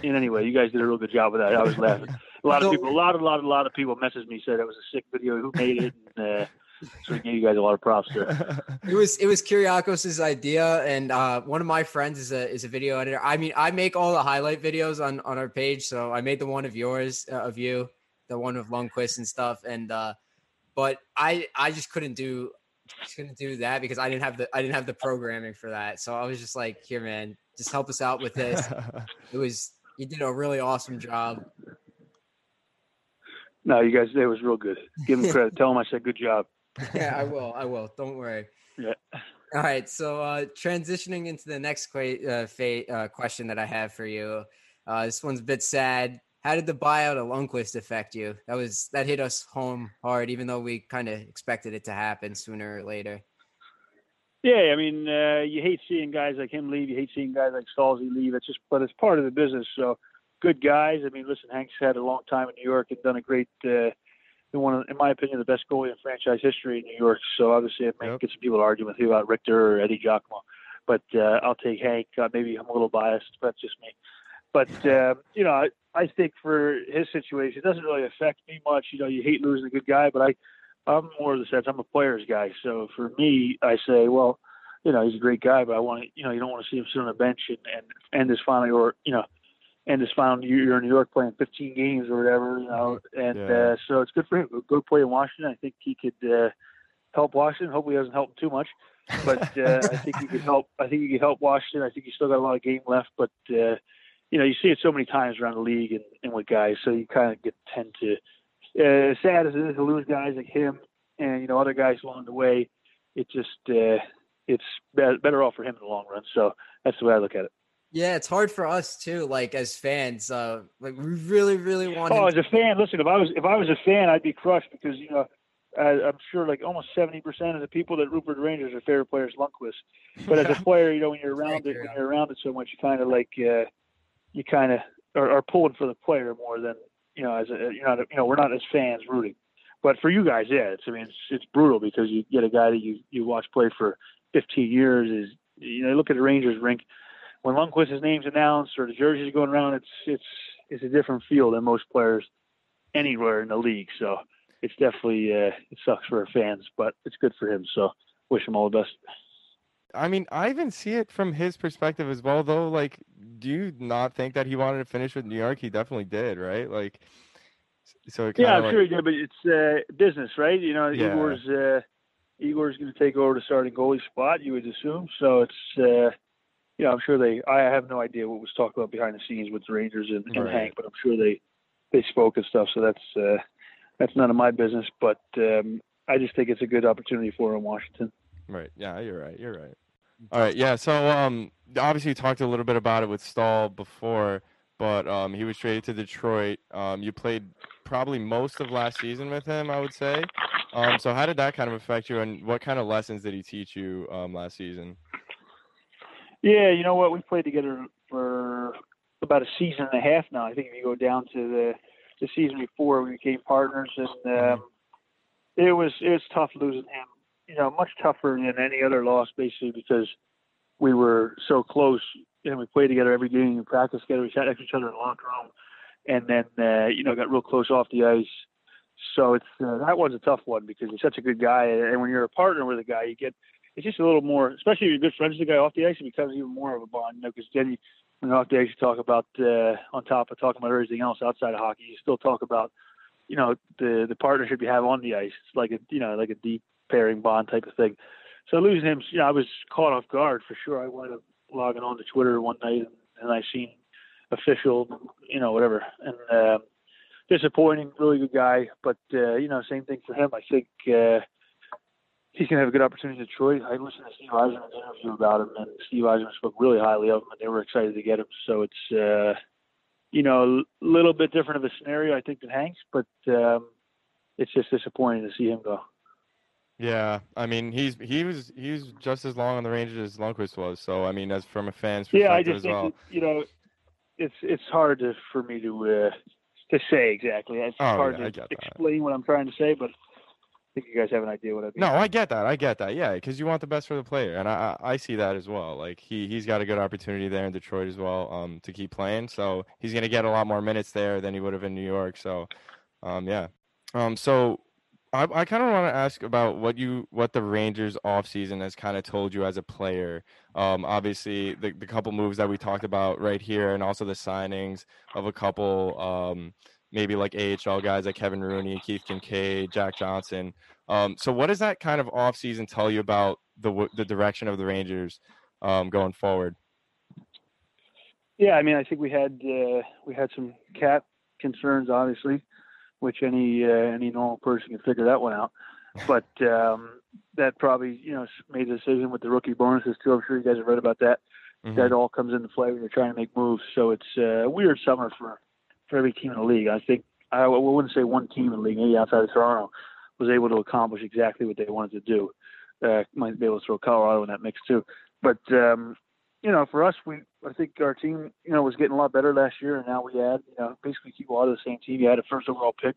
in anyway, you guys did a real good job with that. I was laughing. A lot of people, a lot, a lot, a lot of people messaged me said it was a sick video. Who made it? And, uh, so we gave you guys a lot of props there. *laughs* It was it was Kyriakos's idea, and uh, one of my friends is a is a video editor. I mean, I make all the highlight videos on on our page, so I made the one of yours uh, of you, the one of Lundqvist and stuff, and uh, but I I just couldn't do just couldn't do that because I didn't have the I didn't have the programming for that. So I was just like, here, man, just help us out with this. *laughs* It was you did a really awesome job. No, you guys, it was real good. Give him credit. Tell him I said good job. yeah, I *laughs* will. I will. Don't worry. Yeah. All right. So uh, transitioning into the next que- uh, fa- uh, question that I have for you. Uh, this one's a bit sad. How did the buyout of Lundqvist affect you? That was that hit us home hard, even though we kind of expected it to happen sooner or later. Yeah, I mean, uh, you hate seeing guys like him leave. You hate seeing guys like Staalsy leave. It's just, but it's part of the business. So, good guys. I mean, listen, Hank's had a long time in New York and done a great, uh, one of, in my opinion, the best goalie in franchise history in New York. So obviously, it may Yep. get some people arguing with you about Richter or Eddie Giacomin, but uh, I'll take Hank. Uh, maybe I'm a little biased, but that's just me. But *laughs* uh, you know, I, think for his situation, it doesn't really affect me much. You know, you hate losing a good guy, but I, I'm more of the sense I'm a player's guy. So for me, I say, well, you know, he's a great guy, but I want to, you know, you don't want to see him sit on the bench and, and end his final, or you know, end his final year you're in New York playing 15 games or whatever, you know. And Yeah. uh, so it's good for him. Go play in Washington. I think he could uh, help Washington. Hopefully, he doesn't help him too much, but uh, I think he could help. I think he could help Washington. I think he's still got a lot of game left, but uh, you know, you see it so many times around the league and, and with guys, so you kind of get tend to. Uh, as sad as it is to lose guys like him and you know other guys along the way, it just uh, it's be- better off for him in the long run. So that's the way I look at it. Yeah, it's hard for us too, like as fans. Uh, like we really, really want. To Oh, as a fan, listen, if I was if I was a fan, I'd be crushed because you know I, I'm sure like almost seventy percent of the people that root for the Rangers are favorite players Lundqvist. But as a *laughs* player, you know when you're around it, when you're around it so much, you kind of like uh, you kind of are, are pulling for the player more than you know as a you know you know we're not as fans rooting. But for you guys, yeah, it's I mean it's it's brutal because you get a guy that you you watch play for 15 years is you know look at the Rangers rink when Lundqvist's name's announced or the jerseys going around, it's it's it's a different feel than most players anywhere in the league. So it's definitely uh, it sucks for our fans, but it's good for him. So wish him all the best. I mean, I even see it from his perspective as well, though. Like, do you not think that he wanted to finish with New York? He definitely did, right? Like, so it Yeah, I'm like, sure he did, but it's uh, business, right? You know, Yeah. Igor's uh, Igor's going to take over the starting goalie spot. You would assume. So it's uh, you know, I'm sure they. I have no idea what was talked about behind the scenes with the Rangers and, and Right. Hank, but I'm sure they they spoke and stuff. So that's uh, that's none of my business. But um, I just think it's a good opportunity for him in Washington. Right. Yeah, you're right. You're right. All right. Yeah. So, um, obviously you talked a little bit about it with Staal before, but um, he was traded to Detroit. Um, you played probably most of last season with him, I would say. Um, so how did that kind of affect you, and what kind of lessons did he teach you um, last season? Yeah, you know what? We played together for about a season and a half now. I think if you go down to the the season before, we became partners, and um, it was it was tough losing him. You know much tougher than any other loss, basically because we were so close and we played together every game, we practiced together, we sat next to each other in the locker room, and then uh, you know got real close off the ice. So it's uh, that one's a tough one because he's such a good guy, and when you're a partner with a guy, you get it's just a little more, especially if you're good friends with the guy off the ice, it becomes even more of a bond, you know, because then you, when off the ice, you talk about uh, on top of talking about everything else outside of hockey, you still talk about you know the the partnership you have on the ice. It's like a you know like a deep pairing bond type of thing. So losing him, you know, I was caught off guard for sure. I wound up logging on to Twitter one night and I seen official, you know, whatever, and uh, disappointing. Really good guy, but uh, you know, same thing for him. I think uh, he's gonna have a good opportunity in Detroit. I listened to Steve Yzerman's interview about him, and Steve Eisenman spoke really highly of him, and they were excited to get him. So it's uh, you know, a little bit different of a scenario, I think, than Hanks, but um, it's just disappointing to see him go. Yeah, I mean he's he was he was just as long on the Rangers as Lundqvist was. So I mean, as from a fan's perspective yeah, I just as well. you know, it's it's hard to, for me to uh, to say exactly. It's Oh, hard yeah, to explain what I'm trying to say, but I think you guys have an idea what I mean. No, I get that. I get that. Yeah, because you want the best for the player, and I I see that as well. Like he he's got a good opportunity there in Detroit as well, um, to keep playing. So he's gonna get a lot more minutes there than he would have in New York. So, um, yeah. Um, so I I kind of want to ask about what you what the Rangers offseason has kind of told you as a player. Um, obviously the the couple moves that we talked about right here, and also the signings of a couple um maybe like AHL guys like Kevin Rooney, Keith Kinkaid, Jack Johnson. Um, so what does that kind of offseason tell you about the the direction of the Rangers um, going forward? Yeah, I mean, I think we had uh, we had some cap concerns, obviously, which any uh, any normal person can figure that one out. *laughs* But um, that probably you know made a decision with the rookie bonuses too. I'm sure you guys have read about that. Mhm. That all comes into play when you're trying to make moves. So it's uh, a weird summer for for every team in the league. I think I wouldn't say one team in the league, maybe outside of Toronto, was able to accomplish exactly what they wanted to do. Uh, might be able to throw Colorado in that mix too. But um, you know, for us, we I think our team, you know, was getting a lot better last year, and now we had, you know, basically keep a lot of the same team. You had a first overall pick.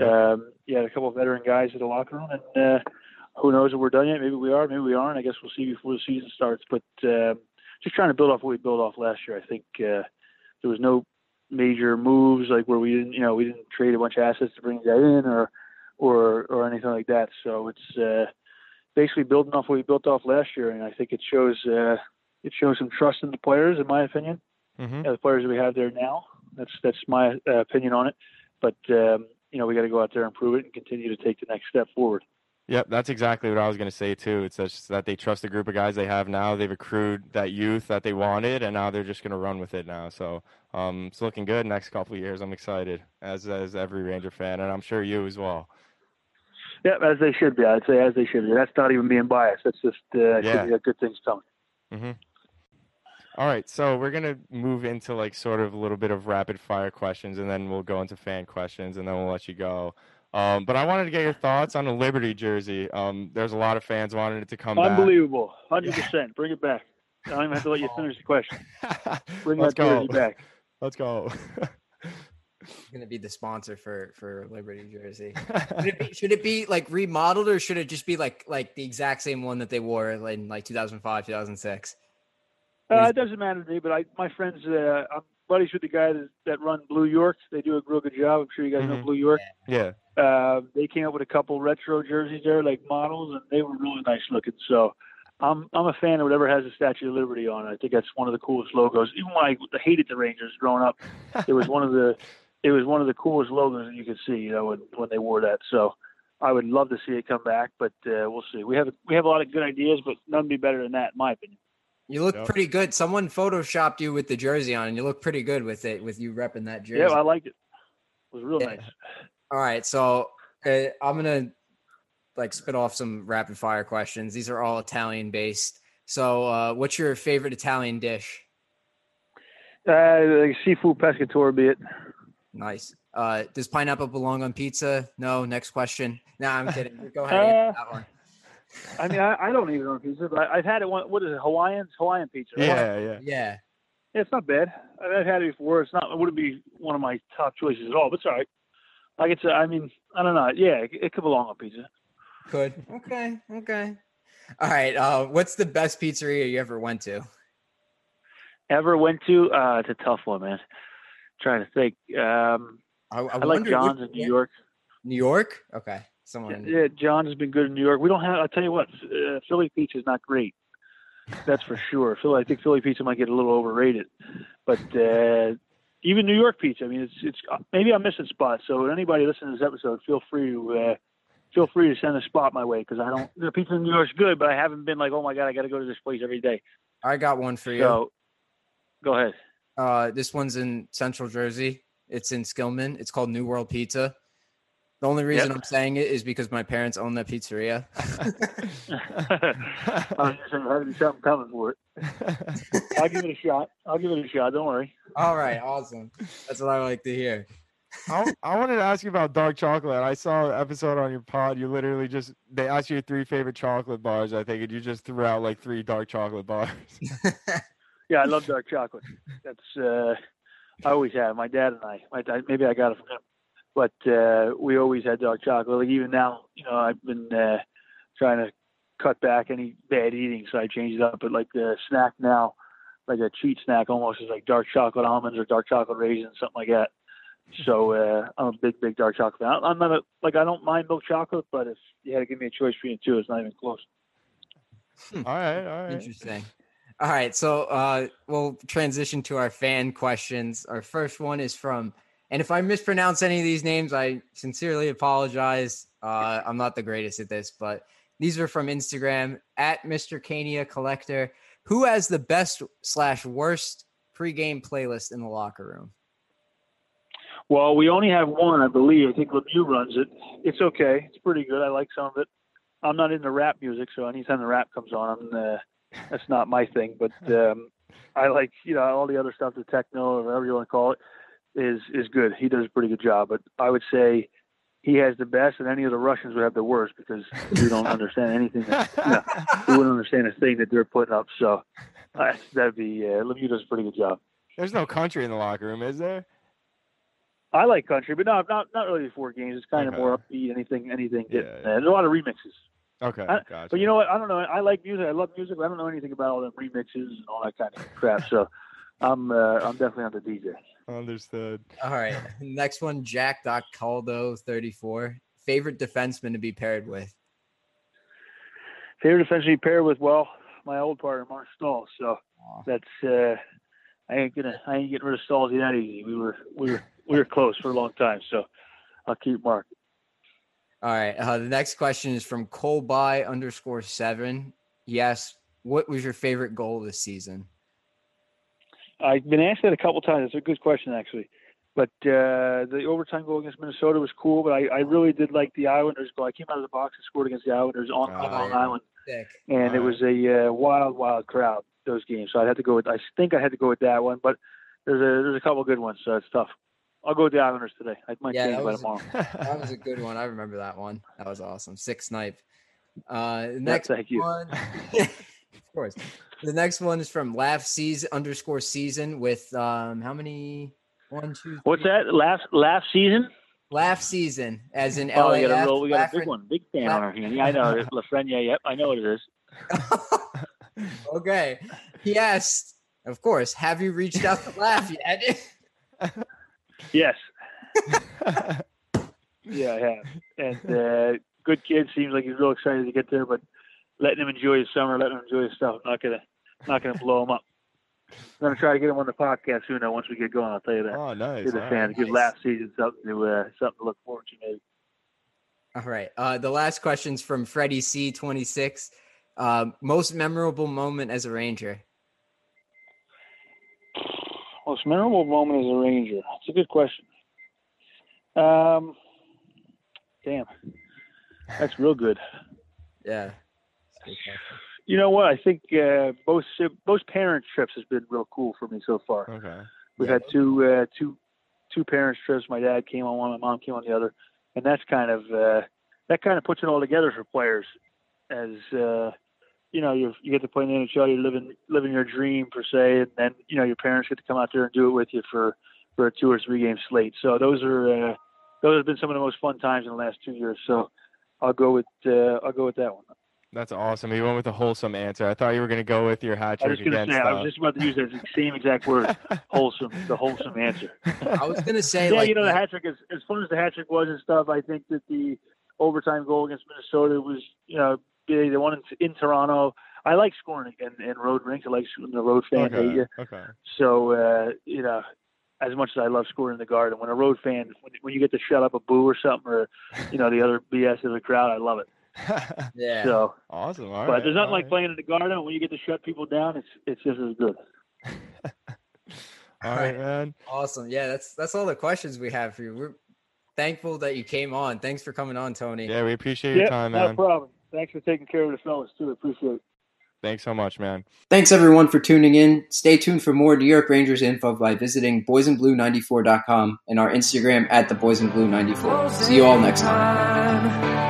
Um, you had a couple of veteran guys in the locker room, and uh, who knows if we're done yet? Maybe we are, maybe we aren't. I guess we'll see before the season starts. But um, just trying to build off what we built off last year. I think uh, there was no major moves like where we didn't, you know, we didn't trade a bunch of assets to bring a guy in or or or anything like that. So it's uh, basically building off what we built off last year, and I think it shows uh, it shows some trust in the players, in my opinion. Mhm. Yeah, the players we have there now. That's that's my uh, opinion on it. But um, you know, we got to go out there and prove it and continue to take the next step forward. Yep, that's exactly what I was going to say too. It's just that they trust the group of guys they have now. They've accrued that youth that they wanted, and now they're just going to run with it now. So um, it's looking good. Next couple of years, I'm excited as as every Ranger fan, and I'm sure you as well. Yeah, as they should be. I'd say as they should be. That's not even being biased. That's just uh, Yeah. good things coming. hmm All right, so we're gonna move into like sort of a little bit of rapid fire questions, and then we'll go into fan questions, and then we'll let you go. Um, but I wanted to get your thoughts on the Liberty jersey. Um, there's a lot of fans wanting it to come Unbelievable, hundred percent. Bring it back. I don't even have to let you finish the question. *laughs* Bring Let's that go. jersey back. *laughs* Let's go. going to be the sponsor for for Liberty jersey. Should it, be, *laughs* should it be like remodeled or should it just be like like the exact same one that they wore in like 2005, 2006? Uh, it doesn't matter to me, but I, my friends, uh, I'm buddies with the guy that, that run Blue York. They do a real good job. I'm sure you guys know Mhm. Blue York. yeah. Uh, they came up with a couple retro jerseys there, like models, and they were really nice looking. So I'm I'm a fan of whatever has the Statue of Liberty on it. I think that's one of the coolest logos. Even when I hated the Rangers growing up, it was one of the *laughs* it was one of the coolest logos that you could see. You know, when when they wore that. So I would love to see it come back, but uh, we'll see. We have we have a lot of good ideas, but none be better than that, in my opinion. You look Yep. pretty good. Someone photoshopped you with the jersey on, and you look pretty good with it with you repping that jersey. Yeah, I liked it. It was real Yeah. nice. All right, so uh, I'm gonna like spit off some rapid fire questions. These are all Italian based. So, uh, what's your favorite Italian dish? Uh, like seafood pescatore, be it. Nice. Uh, does pineapple belong on pizza? No. Next question. No, I'm kidding. *laughs* Go ahead. and that one. I mean, I, I don't eat it on pizza, but I, I've had it. One, what is it? Hawaiian Hawaiian pizza. right? Yeah, yeah. Yeah. Yeah, it's not bad. I- I've had it before. It's not. It wouldn't be one of my top choices at all, but it's all right. Like it's. I mean, I don't know. Yeah, it, it could belong on pizza. Could. Okay. Okay. All right. Uh, what's the best pizzeria you ever went to? Ever went to? Uh, it's a tough one, man. trying to think. Um, I, I, I like John's which- in New York. New York. Okay. In- Yeah, John has been good in New York. We don't have. I'll tell you what, uh, Philly pizza is not great. That's for sure. Philly, I think Philly pizza might get a little overrated, but uh, even New York pizza. I mean, it's it's maybe I'm missing spots. So anybody listening to this episode, feel free to uh, feel free to send a spot my way because I don't. The pizza in New York's good, but I haven't been like, oh my god, I got to go to this place every day. I got one for you. So go ahead. Uh, this one's in Central Jersey. It's in Skillman. It's called New World Pizza. The only reason Yep. I'm saying it is because my parents own that pizzeria. *laughs* *laughs* I was just saying, having something coming for it. I'll give it a shot. I'll give it a shot. Don't worry. All right, awesome. That's what I like to hear. I, I wanted to ask you about dark chocolate. I saw an episode on your pod. You literally just they asked you your three favorite chocolate bars. I think, and you just threw out like three dark chocolate bars. *laughs* Yeah, I love dark chocolate. That's uh, I always have. My dad and I. My dad, maybe I got it from him, but uh, we always had dark chocolate. Like even now, you know, I've been uh, trying to cut back any bad eating, so I changed it up. But like the snack now, like a cheat snack, almost is like dark chocolate almonds or dark chocolate raisins, something like that. So uh, I'm a big, big dark chocolate. fan. I'm not a, like I don't mind milk chocolate, but if you had to give me a choice between the two, it's not even close. all right, all right. Interesting. All right, so uh, we'll transition to our fan questions. Our first one is from, and if I mispronounce any of these names, I sincerely apologize. Uh, I'm not the greatest at this, but these are from Instagram at Mr. Cania Collector. Who has the best slash worst pregame playlist in the locker room? Well, we only have one, I believe. I think Lemieux runs it. It's okay. It's pretty good. I like some of it. I'm not into rap music, so anytime the rap comes on, I'm, uh, that's not my thing. But um, I like, you know, all the other stuff, the techno or whatever you want to call it, is is good. He does a pretty good job. But I would say he has the best, and any of the Russians would have the worst because we don't *laughs* understand anything. That, you know, we wouldn't understand a thing that they're putting up. So uh, that'd be uh, Lemieux does a pretty good job. There's no country in the locker room, is there? I like country, but no, not not really before games. It's kind Okay. of more upbeat. Anything, anything. Yeah, yeah. uh, there's a lot of remixes. Okay, I- gotcha. But you know what? I don't know. I like music. I love music. But I don't know anything about all the remixes and all that kind of crap. So I'm uh, I'm definitely on the DJ. Understood. All right, *laughs* next one, Jack Caldo, 34. Favorite defenseman to be paired with? Favorite defense to be paired with well, my old partner Marc Staal. So Aw. that's uh, I ain't gonna I ain't getting rid of Staalsy that easy. We were we were we were close for a long time. So I'll keep Mark. All right. Uh, the next question is from Colby underscore seven. Yes. What was your favorite goal this season? I've been asked that a couple times. It's a good question, actually. But uh, the overtime goal against Minnesota was cool. But I, I really did like the Islanders goal. I came out of the box and scored against the Islanders on, on Oh, Long yeah. Island, Sick. and it was a uh, wild, wild crowd those games. So I had to go with. I think I had to go with that one. But there's a there's a couple good ones, so it's tough. I'll go with the Islanders today. I might Yeah, change that by was- tomorrow. *laughs* That was a good one. I remember that one. That was awesome. Six snipe. Uh, the Yeah, next thank you. one, *laughs* of course. The next one is from Laugh Season underscore season with um how many? One, two. What's that? Last last season? Laugh Season, as in Oh, LAF. we got a real, we got a big one, big fan on our hand. Yeah, I know it. Lafreniere. Yep, I know what it is. *laughs* okay. He asked, of course, have you reached out to Laugh yet? *laughs* Yes. *laughs* Yeah, I have. And uh, good kid. Seems like he's real excited to get there, but letting him enjoy his summer, letting him enjoy his stuff. Not gonna, not gonna blow him up. I'm gonna try to get him on the podcast soon. Though, once we get going, I'll tell you that. oh, nice. Give the all fans, right. give last season something to, uh, something to look forward to. Maybe. All right. Uh, the last question's from Freddie C26. Um, most memorable moment as a Ranger. Most memorable moment as a Ranger. That's a good question. Um, damn, that's real good. Yeah. You know what? I think uh, both both parent trips has been real cool for me so far. Okay. We've Yeah. had two uh, two two parents trips. My dad came on one, my mom came on the other, and that's kind of uh, that kind of puts it all together for players. As uh, you know, you you get to play in the NHL, you're living living your dream per se, and then you know your parents get to come out there and do it with you for for a two or three game slate. So those are uh, those have been some of the most fun times in the last two years. So I'll go with uh, I'll go with that one. That's awesome. You went with a wholesome answer. I thought you were going to go with your hat I was trick gonna against. say I uh, was just about to use that same exact word, *laughs* wholesome, the wholesome answer. I was gonna say yeah, like you know the hat trick is as fun as the hat trick was and stuff. I think that the overtime goal against Minnesota was you know big. The one in, in Toronto. I like scoring in, in road rinks. I like when the road fans hate okay. you. Okay. So uh, you know, as much as I love scoring in the garden, when a road fan, when, when you get to shut up a boo or something, or you know the other BS of the crowd, I love it. *laughs* yeah. So, awesome. All but right, there's nothing all like right. playing in the garden when you get to shut people down. It's it's just as good. *laughs* All right, man. Awesome. Yeah, that's that's all the questions we have for you. We're thankful that you came on. Thanks for coming on, Tony. Yeah, we appreciate your Yeah, time, not a man. problem. Thanks for taking care of the fellas too. Appreciate it. Thanks so much, man. Thanks everyone for tuning in. Stay tuned for more New York Rangers info by visiting boysandblue94.com and our Instagram at the boysandblue94. See you all next time.